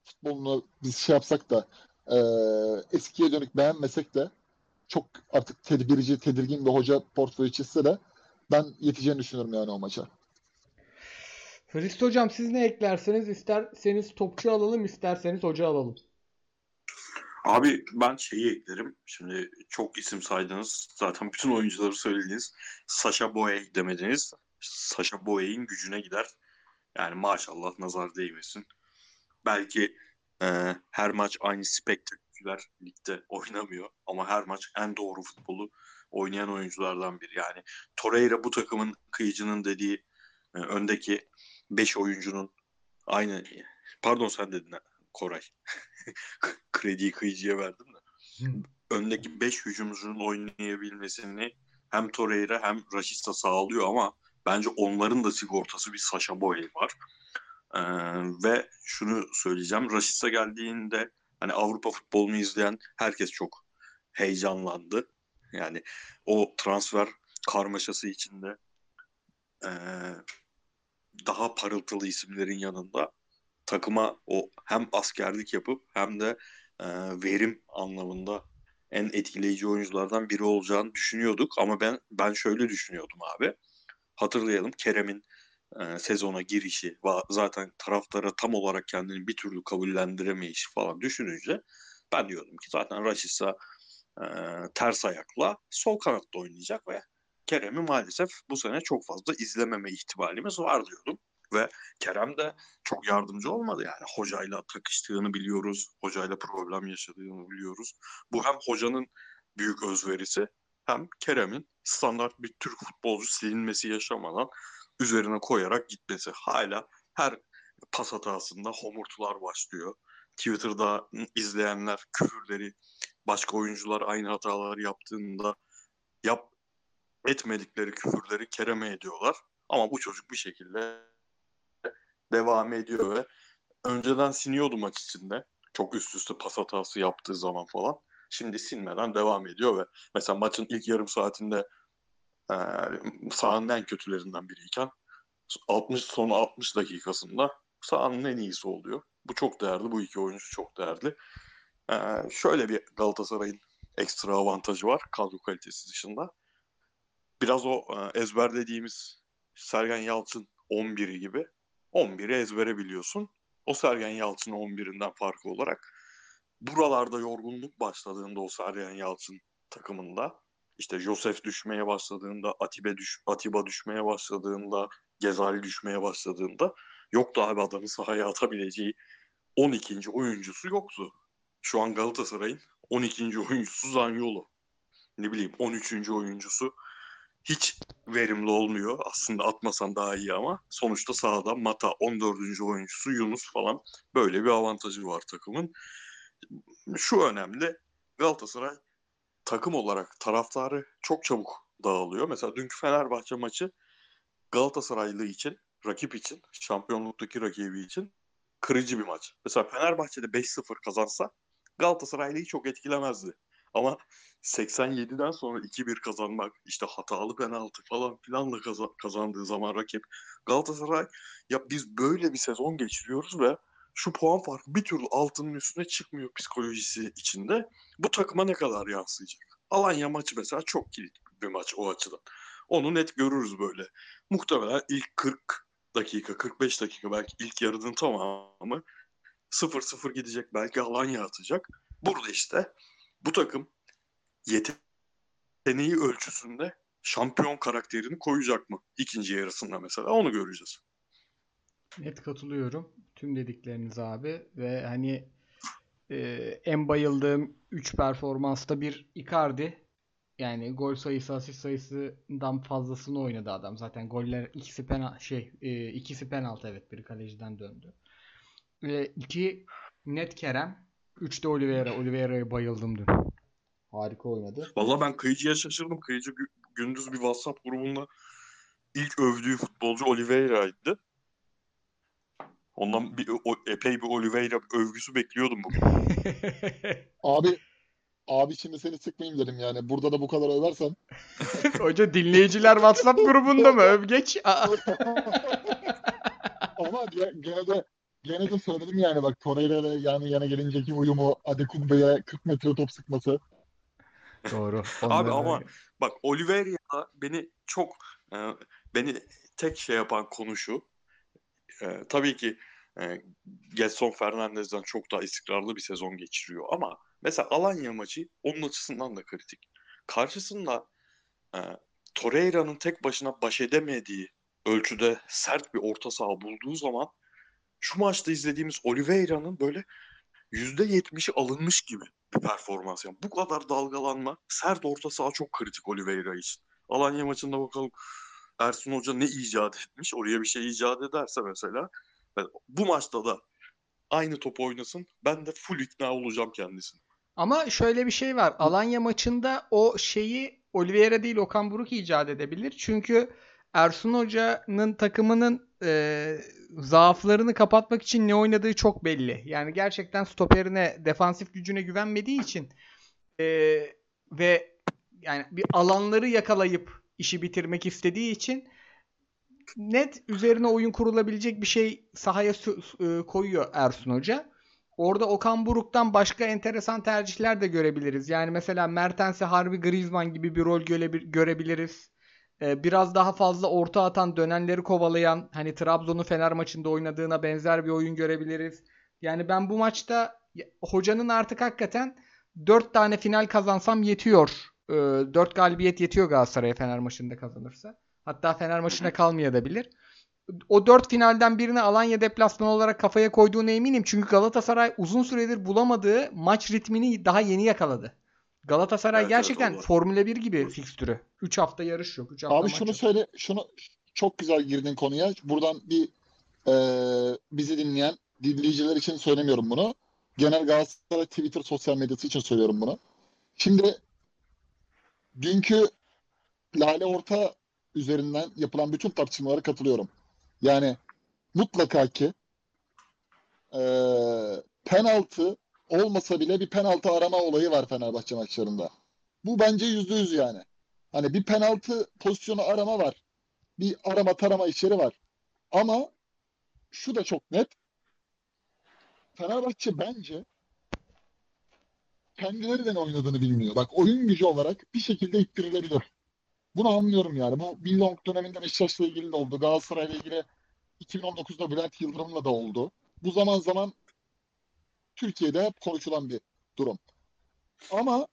futbolunu biz şey yapsak da e, eskiye dönük beğenmesek de çok artık tedbirici, tedirgin bir hoca portföyü çizse de ben yeteceğini düşünüyorum yani o maça. Hristo hocam siz ne eklerseniz isterseniz topçu alalım isterseniz hoca alalım. Abi ben şeyi eklerim. Şimdi çok isim saydınız. Zaten bütün oyuncuları söylediniz. Sasha Boye demediniz. Sasha Boye'in gücüne gider. Yani maşallah nazar değmesin. Belki e, her maç aynı spektaküler ligde oynamıyor. Ama her maç en doğru futbolu oynayan oyunculardan biri. Yani Torreira bu takımın kıyıcının dediği e, öndeki 5 oyuncunun aynı pardon sen dedin Koray. Krediyi kıyıcıya verdim de. Öndeki 5 hücumcunun oynayabilmesini hem Torreira hem Rashica sağlıyor ama bence onların da sigortası bir Sasha Boye var. Ee, ve şunu söyleyeceğim. Rashica geldiğinde hani Avrupa futbolunu izleyen herkes çok heyecanlandı. Yani o transfer karmaşası içinde ee, daha parıltılı isimlerin yanında takıma o hem askerlik yapıp hem de e, verim anlamında en etkileyici oyunculardan biri olacağını düşünüyorduk ama ben ben şöyle düşünüyordum abi. Hatırlayalım Kerem'in e, sezona girişi zaten taraftara tam olarak kendini bir türlü kabullendiremeyişi falan düşününce ben diyordum ki zaten Rashica e, ters ayakla sol kanatta oynayacak ve Kerem'i maalesef bu sene çok fazla izlememe ihtimalimiz var diyordum. Ve Kerem de çok yardımcı olmadı yani. Hocayla takıştığını biliyoruz. Hocayla problem yaşadığını biliyoruz. Bu hem hocanın büyük özverisi hem Kerem'in standart bir Türk futbolcu silinmesi yaşamadan üzerine koyarak gitmesi. Hala her pas hatasında homurtular başlıyor. Twitter'da izleyenler küfürleri başka oyuncular aynı hataları yaptığında yap etmedikleri küfürleri Kerem'e ediyorlar. Ama bu çocuk bir şekilde devam ediyor ve önceden siniyordu maç içinde. Çok üst üste pas hatası yaptığı zaman falan. Şimdi sinmeden devam ediyor ve mesela maçın ilk yarım saatinde e, sahanın en kötülerinden biriyken 60 son 60 dakikasında sahanın en iyisi oluyor. Bu çok değerli. Bu iki oyuncu çok değerli. E, şöyle bir Galatasaray'ın ekstra avantajı var kadro kalitesi dışında. Biraz o e, ezberlediğimiz Sergen Yalçın 11'i gibi 11'i ezbere biliyorsun. O Sergen Yalçın 11'inden farkı olarak buralarda yorgunluk başladığında o Sergen Yalçın takımında işte Josef düşmeye başladığında, Atibe düş, Atiba düşmeye başladığında, Gezali düşmeye başladığında yoktu abi adamın sahaya atabileceği 12. oyuncusu yoktu. Şu an Galatasaray'ın 12. oyuncusu Zanyolu. Ne bileyim 13. oyuncusu hiç verimli olmuyor. Aslında atmasan daha iyi ama sonuçta sahada Mata 14. oyuncusu Yunus falan böyle bir avantajı var takımın. Şu önemli Galatasaray takım olarak taraftarı çok çabuk dağılıyor. Mesela dünkü Fenerbahçe maçı Galatasaraylı için, rakip için, şampiyonluktaki rakibi için kırıcı bir maç. Mesela Fenerbahçe'de 5-0 kazansa Galatasaraylı'yı çok etkilemezdi. Ama 87'den sonra 2-1 kazanmak, işte hatalı penaltı falan filanla kazan- kazandığı zaman rakip Galatasaray ya biz böyle bir sezon geçiriyoruz ve şu puan farkı bir türlü altının üstüne çıkmıyor psikolojisi içinde. Bu takıma ne kadar yansıyacak? Alanya maçı mesela çok kilit bir maç o açıdan. Onu net görürüz böyle. Muhtemelen ilk 40 dakika, 45 dakika belki ilk yarının tamamı 0-0 gidecek. Belki Alanya atacak. Burada işte bu takım yeteneği ölçüsünde şampiyon karakterini koyacak mı? İkinci yarısında mesela onu göreceğiz. Net katılıyorum tüm dedikleriniz abi ve hani e, en bayıldığım 3 performansta bir Icardi yani gol sayısı asist sayısından fazlasını oynadı adam. Zaten goller ikisi penal şey e, ikisi penaltı evet biri kaleciden döndü. Ve iki net Kerem, 3 de Oliveira. Oliveira'ya bayıldım dün. Harika oynadı. Vallahi ben Kıyıcı'ya şaşırdım. Kıyıcı gü- gündüz bir WhatsApp grubunda ilk övdüğü futbolcu Oliveira'ydı. Ondan bir o, epey bir Oliveira övgüsü bekliyordum bugün. Abi abi şimdi seni sıkmayayım dedim yani. Burada da bu kadar översen. Hoca dinleyiciler WhatsApp grubunda mı? Öv geç. Ama ge- gene de gene de söyledim yani bak Torreira ile yani yana gelinceki uyumu Adekunbe'ye 40 metre top sıkması. Doğru. Abi ama bak Oliveira beni çok e, beni tek şey yapan konu şu. E, tabii ki e, Gelson Fernandez'den çok daha istikrarlı bir sezon geçiriyor ama mesela Alanya maçı onun açısından da kritik. Karşısında e, Torreira'nın tek başına baş edemediği ölçüde sert bir orta saha bulduğu zaman şu maçta izlediğimiz Oliveira'nın böyle %70'i alınmış gibi bir performans. Yani bu kadar dalgalanma sert orta saha çok kritik Oliveira için. Alanya maçında bakalım Ersun Hoca ne icat etmiş? Oraya bir şey icat ederse mesela bu maçta da aynı top oynasın. Ben de full ikna olacağım kendisine. Ama şöyle bir şey var. Alanya maçında o şeyi Oliveira değil Okan Buruk icat edebilir. Çünkü Ersun Hoca'nın takımının e, zaaflarını kapatmak için ne oynadığı çok belli. Yani gerçekten stoperine, defansif gücüne güvenmediği için e, ve yani bir alanları yakalayıp işi bitirmek istediği için net üzerine oyun kurulabilecek bir şey sahaya e, koyuyor Ersun Hoca. Orada Okan Buruk'tan başka enteresan tercihler de görebiliriz. Yani mesela Mertens'e Harbi Griezmann gibi bir rol görebi- görebiliriz. Ee, biraz daha fazla orta atan, dönenleri kovalayan, hani Trabzon'un Fener maçında oynadığına benzer bir oyun görebiliriz. Yani ben bu maçta hocanın artık hakikaten 4 tane final kazansam yetiyor. 4 galibiyet yetiyor Galatasaray'a Fener maçında kazanırsa. Hatta Fener maçına kalmayabilir. O 4 finalden birini Alanya deplasmanı olarak kafaya koyduğuna eminim. Çünkü Galatasaray uzun süredir bulamadığı maç ritmini daha yeni yakaladı. Galatasaray Evet, evet, gerçekten var. Formula 1 gibi fikstürü. 3 hafta yarış yok. 3 hafta Abi şunu yok. söyle, şunu çok güzel girdin konuya. Buradan bir eee, bizi dinleyen dinleyiciler için söylemiyorum bunu. Genel Galatasaray Twitter sosyal medyası için söylüyorum bunu. Şimdi dünkü Lale Orta üzerinden yapılan bütün tartışmalara katılıyorum. Yani mutlaka ki eee, penaltı olmasa bile bir penaltı arama olayı var Fenerbahçe maçlarında. Bu bence yüzde yüz yani. Hani bir penaltı pozisyonu arama var. Bir arama tarama işleri var. Ama şu da çok net. Fenerbahçe bence kendileri de oynadığını bilmiyor. Bak oyun gücü olarak bir şekilde ittirilebilir. Bunu anlıyorum yani. Bu Billong döneminde Beşiktaş'la ilgili de oldu. Galatasaray'la ilgili 2019'da Bülent Yıldırım'la da oldu. Bu zaman zaman Türkiye'de hep konuşulan bir durum. Ama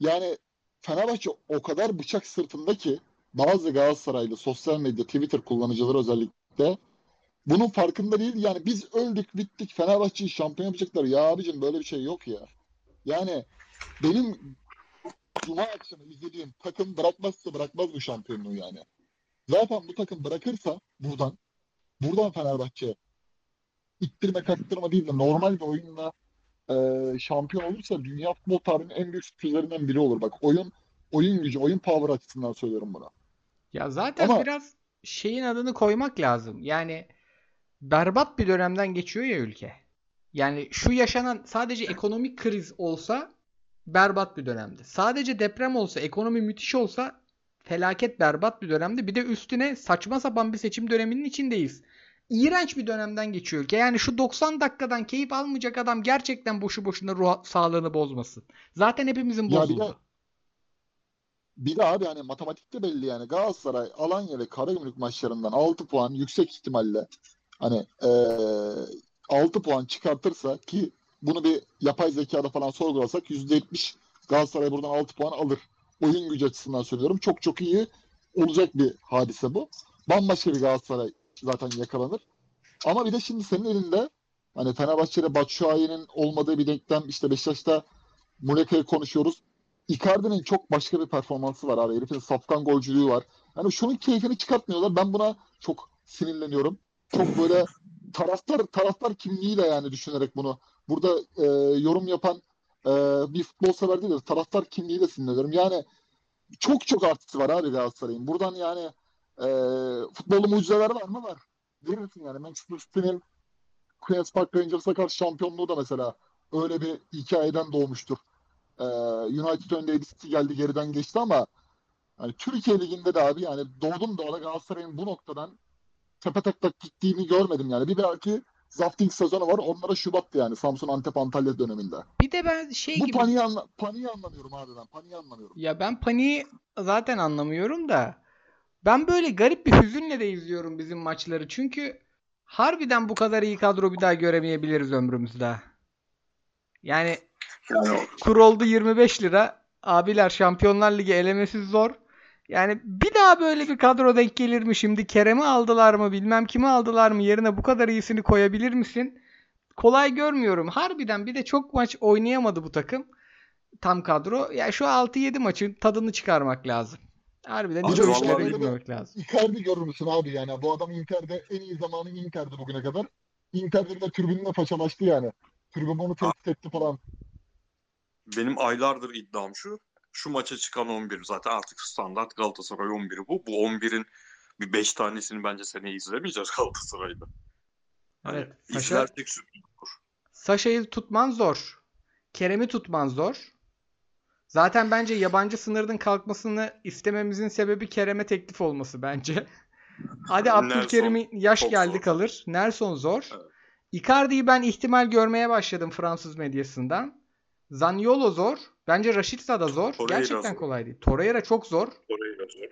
yani Fenerbahçe o kadar bıçak sırtında ki bazı Galatasaraylı sosyal medya, Twitter kullanıcıları özellikle bunun farkında değil. Yani biz öldük, bittik. Fenerbahçe'yi şampiyon yapacaklar. Ya abicim böyle bir şey yok ya. Yani benim Cuma akşamı izlediğim takım bırakmazsa bırakmaz bu şampiyonluğu yani. Zaten bu takım bırakırsa buradan buradan Fenerbahçe ittirme kaktırma değil de normal bir oyunla e, şampiyon olursa dünya futbol tarihinin en büyük sürprizlerinden biri olur. Bak oyun oyun gücü, oyun power açısından söylüyorum bunu. Ya zaten Ama- biraz şeyin adını koymak lazım. Yani berbat bir dönemden geçiyor ya ülke. Yani şu yaşanan sadece ekonomik kriz olsa berbat bir dönemdi. Sadece deprem olsa, ekonomi müthiş olsa felaket berbat bir dönemdi. Bir de üstüne saçma sapan bir seçim döneminin içindeyiz. İğrenç bir dönemden geçiyor. Yani şu 90 dakikadan keyif almayacak adam gerçekten boşu boşuna ruh sağlığını bozmasın. Zaten hepimizin Ya bir de- bozuldu. Bir de abi hani matematikte belli yani Galatasaray, Alanya ve Karagümrük maçlarından 6 puan yüksek ihtimalle hani eee 6 puan çıkartırsa ki bunu bir yapay zekada falan sorgulasak %70 Galatasaray buradan 6 puan alır. Oyun gücü açısından söylüyorum. Çok çok iyi olacak bir hadise bu. Bambaşka bir Galatasaray zaten yakalanır. Ama bir de şimdi senin elinde hani Fenerbahçe'de Batshuayi'nin olmadığı bir denklem işte Beşiktaş'ta Muleka'yı konuşuyoruz. Icardi'nin çok başka bir performansı var abi. Herifin safkan golcülüğü var. Yani şunun keyfini çıkartmıyorlar. Ben buna çok sinirleniyorum. Çok böyle taraftar taraftar kimliğiyle yani düşünerek bunu. Burada e, yorum yapan e, bir futbol sever değil de taraftar kimliğiyle sinirleniyorum. Yani çok çok artısı var abi Galatasaray'ın. Buradan yani e, futbolda mucizeler var mı? Var. Verirsin yani. Manchester City'nin Queen's Park Rangers'a karşı şampiyonluğu da mesela öyle bir hikayeden doğmuştur. Ee, United öndeydi, City geldi geriden geçti ama hani Türkiye Ligi'nde de abi yani doğdum doğalı Galatasaray'ın bu noktadan tepe tak tak gittiğini görmedim yani. Bir belki Zafting sezonu var. Onlara Şubat'tı yani Samsun Antep Antalya döneminde. Bir de ben şey Bu gibi paniği, anla paniği anlamıyorum abi ben. Paniği anlamıyorum. Ya ben paniği zaten anlamıyorum da ben böyle garip bir hüzünle de izliyorum bizim maçları. Çünkü harbiden bu kadar iyi kadro bir daha göremeyebiliriz ömrümüzde. Yani Yani kur oldu 25 lira. Abiler Şampiyonlar Ligi elemesi zor. Yani bir daha böyle bir kadro denk gelir mi şimdi? Kerem'i aldılar mı? Bilmem kimi aldılar mı? Yerine bu kadar iyisini koyabilir misin? Kolay görmüyorum. Harbiden bir de çok maç oynayamadı bu takım. Tam kadro. Ya şu 6-7 maçın tadını çıkarmak lazım. Harbiden hiç o işlere girmemek lazım. Icardi görür müsün abi yani? Bu adam Inter'de en iyi zamanı Inter'de bugüne kadar. Inter'de de tribünle paçalaştı yani. Tribün onu tehdit etti falan. benim aylardır iddiam şu. Şu maça çıkan 11 zaten artık standart Galatasaray 11'i bu. Bu 11'in bir 5 tanesini bence seneye izlemeyeceğiz Galatasaray'da. Hani Evet. Saşa, izlersek sürpriz olur. Saşa'yı tutman zor. Kerem'i tutman zor. Zaten bence yabancı sınırının kalkmasını istememizin sebebi Kerem'e teklif olması bence. Hadi Abdülkerim'in yaş çok geldi zor. kalır. Nelson zor. Evet. Icardi'yi ben ihtimal görmeye başladım Fransız medyasından. Zaniolo zor. Bence Rashica da zor. Torreira Gerçekten zor. kolay değil. Torreira çok zor. Da zor.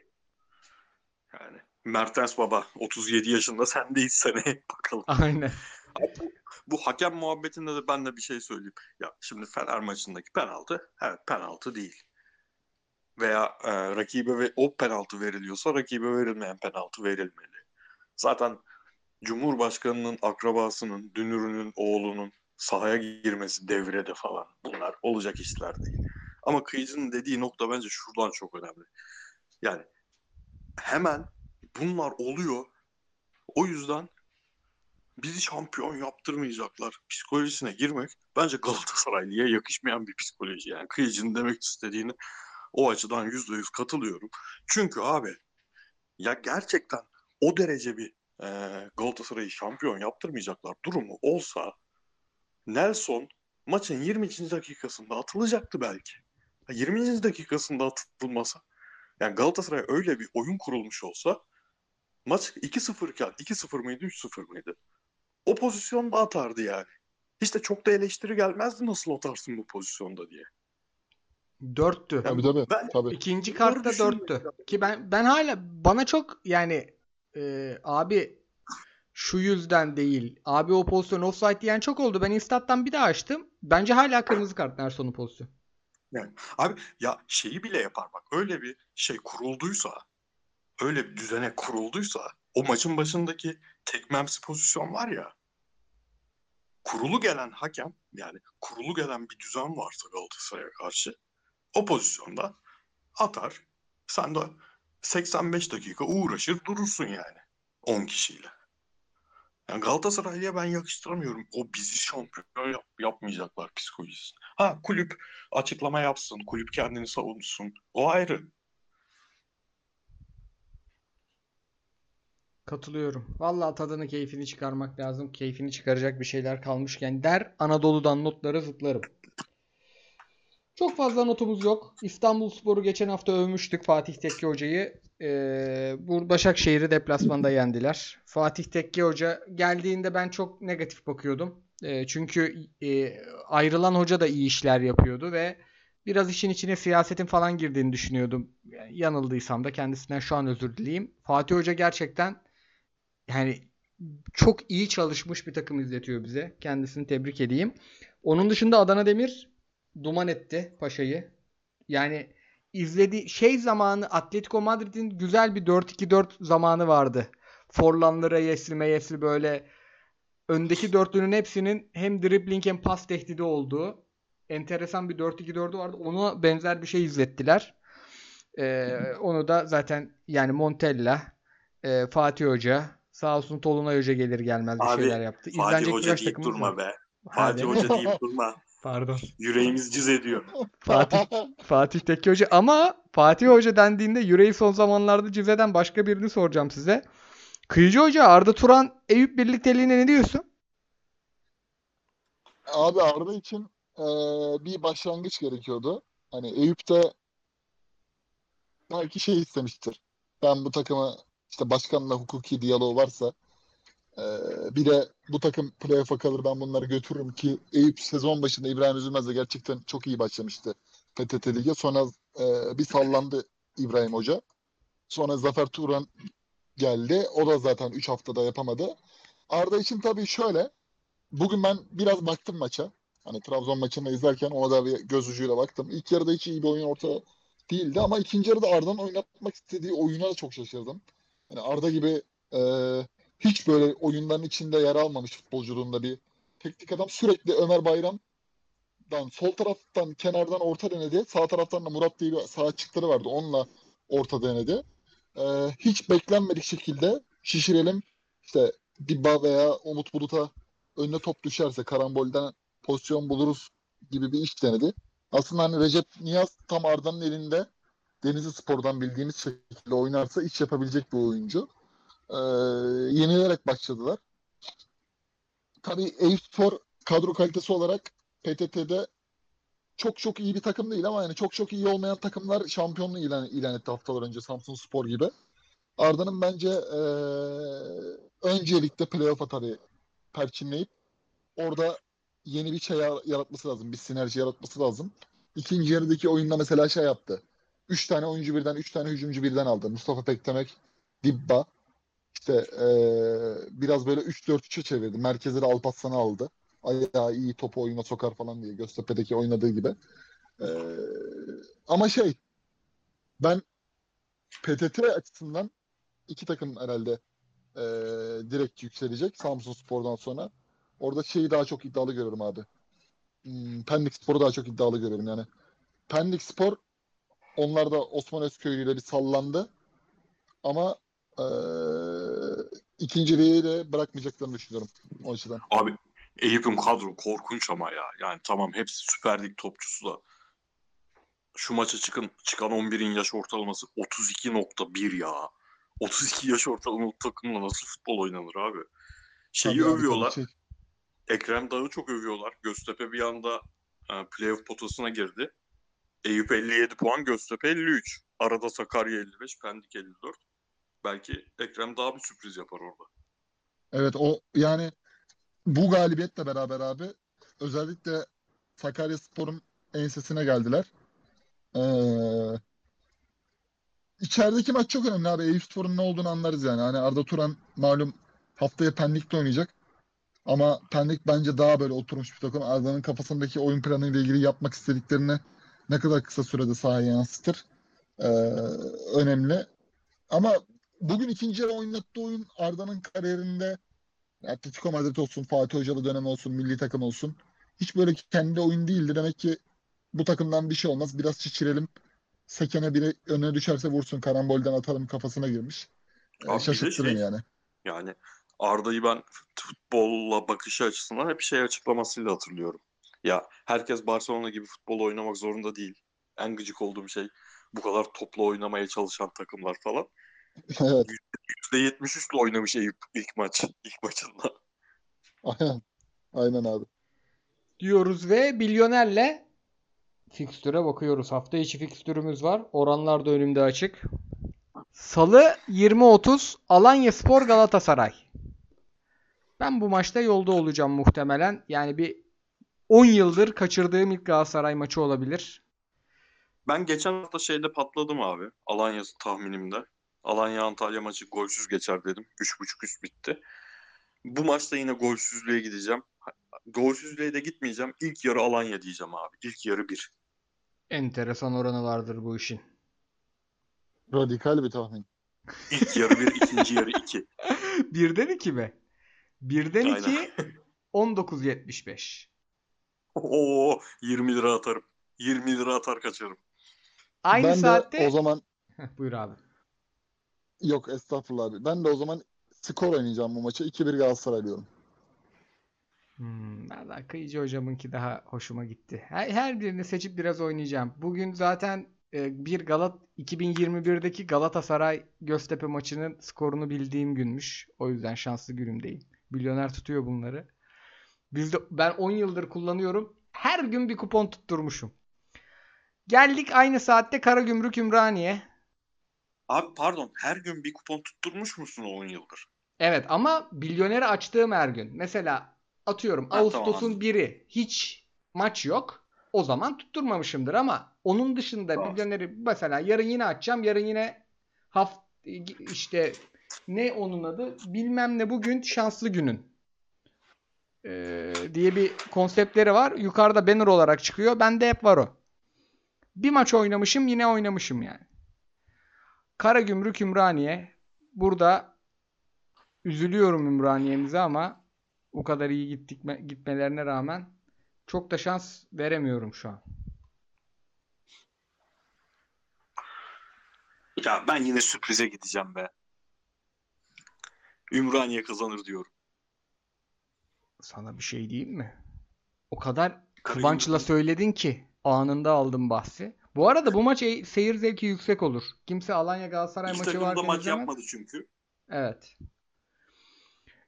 Yani Mertens baba 37 yaşında sendeyiz seneye bakalım. Aynen. Bu hakem muhabbetinde de ben de bir şey söyleyeyim. Ya şimdi Fener maçındaki penaltı evet penaltı değil. Veya e, rakibe ve o penaltı veriliyorsa rakibe verilmeyen penaltı verilmeli. Zaten Cumhurbaşkanının akrabasının, dünürünün oğlunun sahaya girmesi devrede falan bunlar olacak işler değil. Ama kıyıcının dediği nokta bence şuradan çok önemli. Yani hemen bunlar oluyor. O yüzden bizi şampiyon yaptırmayacaklar psikolojisine girmek bence Galatasaraylı'ya yakışmayan bir psikoloji. Yani Kıyıcı'nın demek istediğini o açıdan yüzde yüz katılıyorum. Çünkü abi ya gerçekten o derece bir e, Galatasaray'ı şampiyon yaptırmayacaklar durumu olsa Nelson maçın 20. dakikasında atılacaktı belki. Ya 20. dakikasında atılmasa yani Galatasaray öyle bir oyun kurulmuş olsa maç 2-0 iken 2-0 mıydı 3-0 mıydı? O pozisyonda atardı yani. Hiç de çok da eleştiri gelmezdi nasıl atarsın bu pozisyonda diye. Dörttü. Tabii tabii. Ben- tabii. İkinci kartta dörttü. Ki ben ben hala bana çok yani e, abi şu yüzden değil. Abi o pozisyon offside diyen çok oldu. Ben Instat'tan bir daha açtım. Bence hala kırmızı kart Nerson'un pozisyonu. Abi ya şeyi bile yapar bak. Öyle bir şey kurulduysa, öyle bir düzene kurulduysa o maçın başındaki tekmemsi pozisyon var ya kurulu gelen hakem yani kurulu gelen bir düzen varsa Galatasaray'a karşı o pozisyonda atar. Sen de 85 dakika uğraşır durursun yani 10 kişiyle. Yani Galatasaray'a ben yakıştıramıyorum. O bizi şampiyon yap- yapmayacaklar psikolojisini. Ha kulüp açıklama yapsın, kulüp kendini savunsun. O ayrı. Katılıyorum. Vallahi tadını keyfini çıkarmak lazım. Keyfini çıkaracak bir şeyler kalmışken der Anadolu'dan notları zıplarım. Çok fazla notumuz yok. İstanbul Spor'u geçen hafta övmüştük Fatih Tekke Hoca'yı. Ee, bu Başakşehir'i deplasmanda yendiler. Fatih Tekke Hoca geldiğinde ben çok negatif bakıyordum. Ee, çünkü e, ayrılan hoca da iyi işler yapıyordu ve biraz işin içine siyasetin falan girdiğini düşünüyordum. Yani yanıldıysam da kendisinden şu an özür dileyeyim. Fatih Hoca gerçekten yani çok iyi çalışmış bir takım izletiyor bize. Kendisini tebrik edeyim. Onun dışında Adana Demir duman etti Paşa'yı. Yani izledi şey zamanı Atletico Madrid'in güzel bir 4-2-4 zamanı vardı. Forlanlı Reyesli Meyesli böyle öndeki dörtlünün hepsinin hem dribbling hem pas tehdidi olduğu enteresan bir 4-2-4'ü vardı. Ona benzer bir şey izlettiler. Ee, onu da zaten yani Montella, e, Fatih Hoca, sağ olsun Tolunay Hoca gelir gelmez bir Abi, şeyler yaptı. Fatih İzlenecek Hoca deyip durma be. Fatih? Hoca deyip durma. Pardon. Yüreğimiz cız ediyor. Fatih Fatih Tekke Hoca ama Fatih Hoca dendiğinde yüreği son zamanlarda cizeden başka birini soracağım size. Kıyıcı Hoca Arda Turan Eyüp birlikteliğine ne diyorsun? Abi Arda için eee, bir başlangıç gerekiyordu. Hani Eyüp de belki şey istemiştir. Ben bu takıma işte başkanla hukuki diyaloğu varsa eee, bir de bu takım playoff'a kalır ben bunları götürürüm ki Eyüp sezon başında İbrahim Üzülmez de gerçekten çok iyi başlamıştı PTT Lig'e. Sonra eee, bir sallandı İbrahim Hoca. Sonra Zafer Turan geldi. O da zaten 3 haftada yapamadı. Arda için tabii şöyle Bugün ben biraz baktım maça. Hani Trabzon maçını izlerken ona da bir göz ucuyla baktım. İlk yarıda hiç iyi bir oyun ortada değildi ama ikinci yarıda Arda'nın oynatmak istediği oyuna da çok şaşırdım. Hani Arda gibi e, hiç böyle oyunların içinde yer almamış futbolculuğunda bir teknik adam sürekli Ömer Bayram'dan sol taraftan kenardan orta denedi. Sağ taraftan da Murat diye bir sağ açıkları vardı. Onunla orta denedi. E, hiç beklenmedik şekilde şişirelim. İşte Dibba veya Umut Bulut'a önüne top düşerse karambolden pozisyon buluruz gibi bir iş denedi. Aslında hani Recep Niyaz tam Arda'nın elinde Denizli Spor'dan bildiğimiz şekilde oynarsa iş yapabilecek bir oyuncu. Ee, yenilerek başladılar. Tabii Eyüpspor kadro kalitesi olarak PTT'de çok çok iyi bir takım değil ama yani çok çok iyi olmayan takımlar şampiyonluğu ilan, ilan etti haftalar önce Samsun Spor gibi. Arda'nın bence ee, öncelikle playoff atarı perçinleyip orada yeni bir şey yar- yaratması lazım. Bir sinerji yaratması lazım. İkinci yarıdaki oyunda mesela şey yaptı. Üç tane oyuncu birden, üç tane hücumcu birden aldı. Mustafa Pektemek, Dibba. İşte eee, biraz böyle 3-4-3'e çevirdi. Merkezleri Alparslan'ı aldı. Ayağı iyi topu oyuna sokar falan diye Göztepe'deki oynadığı gibi. Eee, ama şey ben PTT açısından iki takım herhalde eee, direkt yükselecek Samsun Spor'dan sonra. Orada şeyi daha çok iddialı görüyorum abi. Hmm, Pendik Spor'u daha çok iddialı görüyorum yani. Pendik Spor onlar da Osman Özköylü ile bir sallandı. Ama eee ikinciliği de bırakmayacaklarını düşünüyorum o açıdan. Abi Eyüp'ün kadro korkunç ama ya. Yani tamam hepsi Süper Lig topçusu da. Şu maça çıkın çıkan 11'in yaş ortalaması 32.1 ya. 32 yaş ortalamalı takımla nasıl futbol oynanır abi? Şeyi Tabii abi, övüyorlar. tabii şey- Ekrem Dağ'ı çok övüyorlar. Göztepe bir anda e, playoff potasına girdi. Eyüp 57 puan, Göztepe 53. Arada Sakarya 55, Pendik 54. Belki Ekrem Dağ bir sürpriz yapar orada. Evet o yani bu galibiyetle beraber abi özellikle Sakaryaspor'un ensesine geldiler. içerideki maç çok önemli abi. Eyüpspor'un ne olduğunu anlarız yani. Hani Arda Turan malum haftaya Pendik'te oynayacak. Ama Pendik bence daha böyle oturmuş bir takım. Arda'nın kafasındaki oyun planıyla ilgili yapmak istediklerini ne kadar kısa sürede sahaya yansıtır. Ee, önemli. Ama bugün ikinci yarı oynattığı oyun Arda'nın kariyerinde Atletico Madrid olsun, Fatih Hocalı dönem olsun, milli takım olsun. Hiç böyle kendi oyun değildi. Demek ki bu takımdan bir şey olmaz. Biraz şişirelim. Sekene biri önüne düşerse vursun. Karambolden atalım kafasına girmiş. Ee, Abi bir de şaşırttı beni şey- yani. Yani Arda'yı ben futbolla bakışı açısından hep şey açıklamasıyla hatırlıyorum. Ya herkes Barcelona gibi futbol oynamak zorunda değil. En gıcık olduğum şey bu kadar toplu oynamaya çalışan takımlar falan. Evet. %73'le oynamış Eyüp ilk maç, ilk maçında. Aynen. Aynen abi. diyoruz ve milyonerle fikstüre bakıyoruz. Hafta içi fikstürümüz var. Oranlar da önümde açık. Salı 20.30 Alanya Spor Galatasaray. Ben bu maçta yolda olacağım muhtemelen. Yani bir 10 yıldır kaçırdığım ilk Galatasaray maçı olabilir. Ben geçen hafta şeyde patladım abi. Alanya tahminimde. Alanya Antalya maçı golsüz geçer dedim. 3.5 üst bitti. Bu maçta yine golsüzlüğe gideceğim. Golsüzlüğe de gitmeyeceğim. İlk yarı Alanya diyeceğim abi. İlk yarı 1. Enteresan oranı vardır bu işin. Radikal bir tahmin. İlk yarı 1, ikinci yarı 2. Birden 2 mi? Birden Aynen. 2 19.75. Oo 20 lira atarım. 20 lira atar kaçarım. Aynı ben saatte de o zaman buyur abi. yok estağfurullah abi. Ben de o zaman skor oynayacağım bu maça. 2-1 Galatasaray diyorum. Hmm, valla Kıyıcı hocamınki daha hoşuma gitti. Her, her birini seçip biraz oynayacağım. Bugün zaten e, bir Galat 2021'deki Galatasaray Göztepe maçının skorunu bildiğim günmüş. O yüzden şanslı günümdeyim. Milyoner tutuyor bunları. Bizde ben 10 yıldır kullanıyorum. Her gün bir kupon tutturmuşum. Geldik aynı saatte Karagümrük Ümraniye. Abi pardon her gün bir kupon tutturmuş musun 10 yıldır? Evet ama milyoneri açtığım her gün. Mesela atıyorum Ha, Ağustos'un tamam. biri hiç maç yok. O zaman tutturmamışımdır ama onun dışında Tamam. milyoneri mesela yarın yine açacağım. Yarın yine haft işte ne onun adı bilmem ne bugün şanslı günün ee, diye bir konseptleri var. Yukarıda banner olarak çıkıyor. Bende hep var o. Bir maç oynamışım yine oynamışım yani. Karagümrük Ümraniye. Burada üzülüyorum Ümraniye'mize ama o kadar iyi gittik gitmelerine rağmen çok da şans veremiyorum şu an. Ya ben yine sürprize gideceğim be. Ümraniye kazanır diyorum. Sana bir şey diyeyim mi? O kadar kıvançla söyledin ki anında aldım bahsi. Bu arada bu maç e- seyir zevki yüksek olur. Kimse Alanya Galatasaray İki maçı varken maç izlemez. yapmadı çünkü. Evet.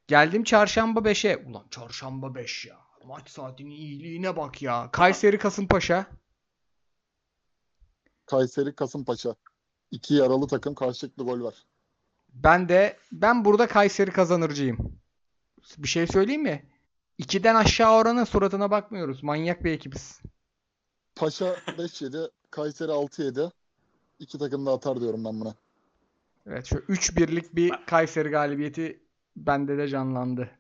Geldim çarşamba 5'e. Ulan çarşamba 5 ya. Maç saatinin iyiliğine bak ya. Kayseri Kasımpaşa. Kayseri Kasımpaşa. İki yaralı takım karşılıklı gol var. Ben de ben burada Kayseri kazanırcıyım. Bir şey söyleyeyim mi? 2'den aşağı oranın suratına bakmıyoruz. Manyak bir ekibiz. Paşa 5-7, Kayseri 6-7. İki takım da atar diyorum ben buna. Evet şu 3-1'lik bir Kayseri galibiyeti bende de canlandı.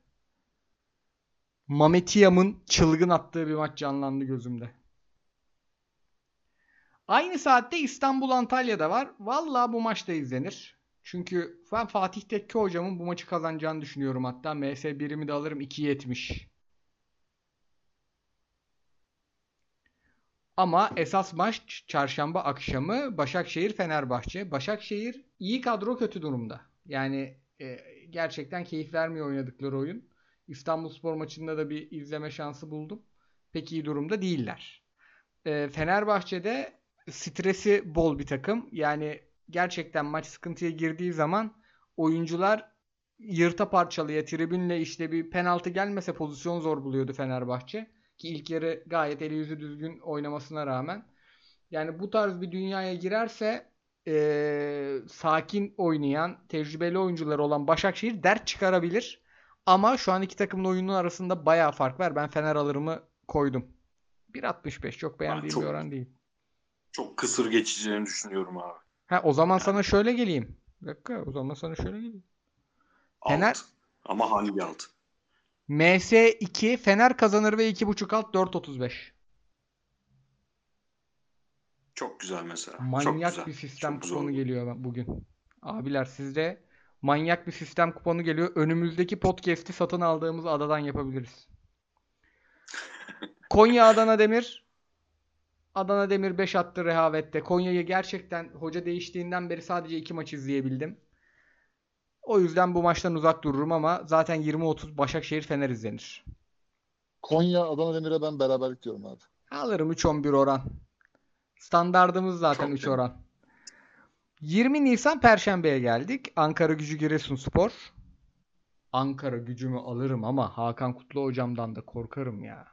Mametiyam'ın çılgın attığı bir maç canlandı gözümde. Aynı saatte İstanbul Antalya'da var. Vallahi bu maç da izlenir. Çünkü ben Fatih Tekke hocamın bu maçı kazanacağını düşünüyorum hatta. MS birimi de alırım 2.70. Ama esas maç çarşamba akşamı Başakşehir Fenerbahçe. Başakşehir iyi kadro kötü durumda. Yani e, gerçekten keyif vermiyor oynadıkları oyun. İstanbulspor maçında da bir izleme şansı buldum. Pek iyi durumda değiller. E, Fenerbahçe'de stresi bol bir takım. Yani gerçekten maç sıkıntıya girdiği zaman oyuncular yırta parçalıya tribünle işte bir penaltı gelmese pozisyon zor buluyordu Fenerbahçe. Ki ilk yarı gayet eli yüzü düzgün oynamasına rağmen. Yani bu tarz bir dünyaya girerse e, sakin oynayan, tecrübeli oyuncular olan Başakşehir dert çıkarabilir. Ama şu an iki takımın oyunun arasında bayağı fark var. Ben Fener alırımı koydum. 1.65 çok beğendiğim çok- bir oran değil. Çok kısır geçeceğini düşünüyorum abi. Ha o zaman sana şöyle geleyim. Bir dakika o zaman sana şöyle geleyim. Alt. Fener- Ama hangi alt? MS 2 Fener kazanır ve 2.5 alt 4.35. Çok güzel mesela. Çok Manyak güzel. bir sistem Çok güzel kuponu oldu. geliyor bugün. Abiler sizde manyak bir sistem kuponu geliyor. Önümüzdeki podcast'i satın aldığımız adadan yapabiliriz. Konya Adana Demir. Adana Demir 5 attı rehavette. Konya'yı gerçekten hoca değiştiğinden beri sadece 2 maç izleyebildim. O yüzden bu maçtan uzak dururum ama zaten 20-30 Başakşehir Fener izlenir. Konya Adana Demir'e ben beraberlik diyorum abi. Alırım 3-11 oran. Standardımız zaten Çok 3 iyi. oran. 20 Nisan Perşembe'ye geldik. Ankara Gücü Giresunspor. Ankara gücümü alırım ama Hakan Kutlu hocamdan da korkarım ya.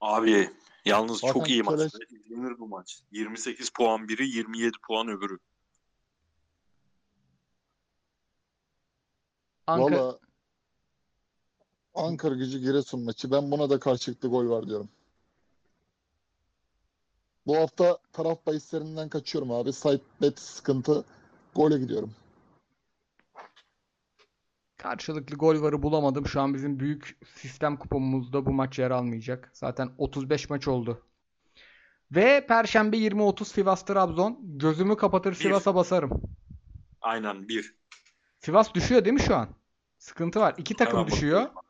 Abi yalnız Hakan çok iyi maç. İzlenir bu maç. 28 puan biri, 27 puan öbürü. Ankara Valla Ankara gücü Giresun maçı. Ben buna da karşılıklı gol var diyorum. Bu hafta taraf bahislerinden kaçıyorum abi. Side bet sıkıntı. Gole gidiyorum. Karşılıklı gol varı bulamadım. Şu an bizim büyük sistem kupamızda bu maç yer almayacak. Zaten 35 maç oldu. Ve Perşembe 20-30 Sivas Trabzon. Gözümü kapatır. Sivas'a basarım. Aynen bir. Sivas düşüyor değil mi şu an? Sıkıntı var. İki takım Hemen düşüyor. bakıyorum.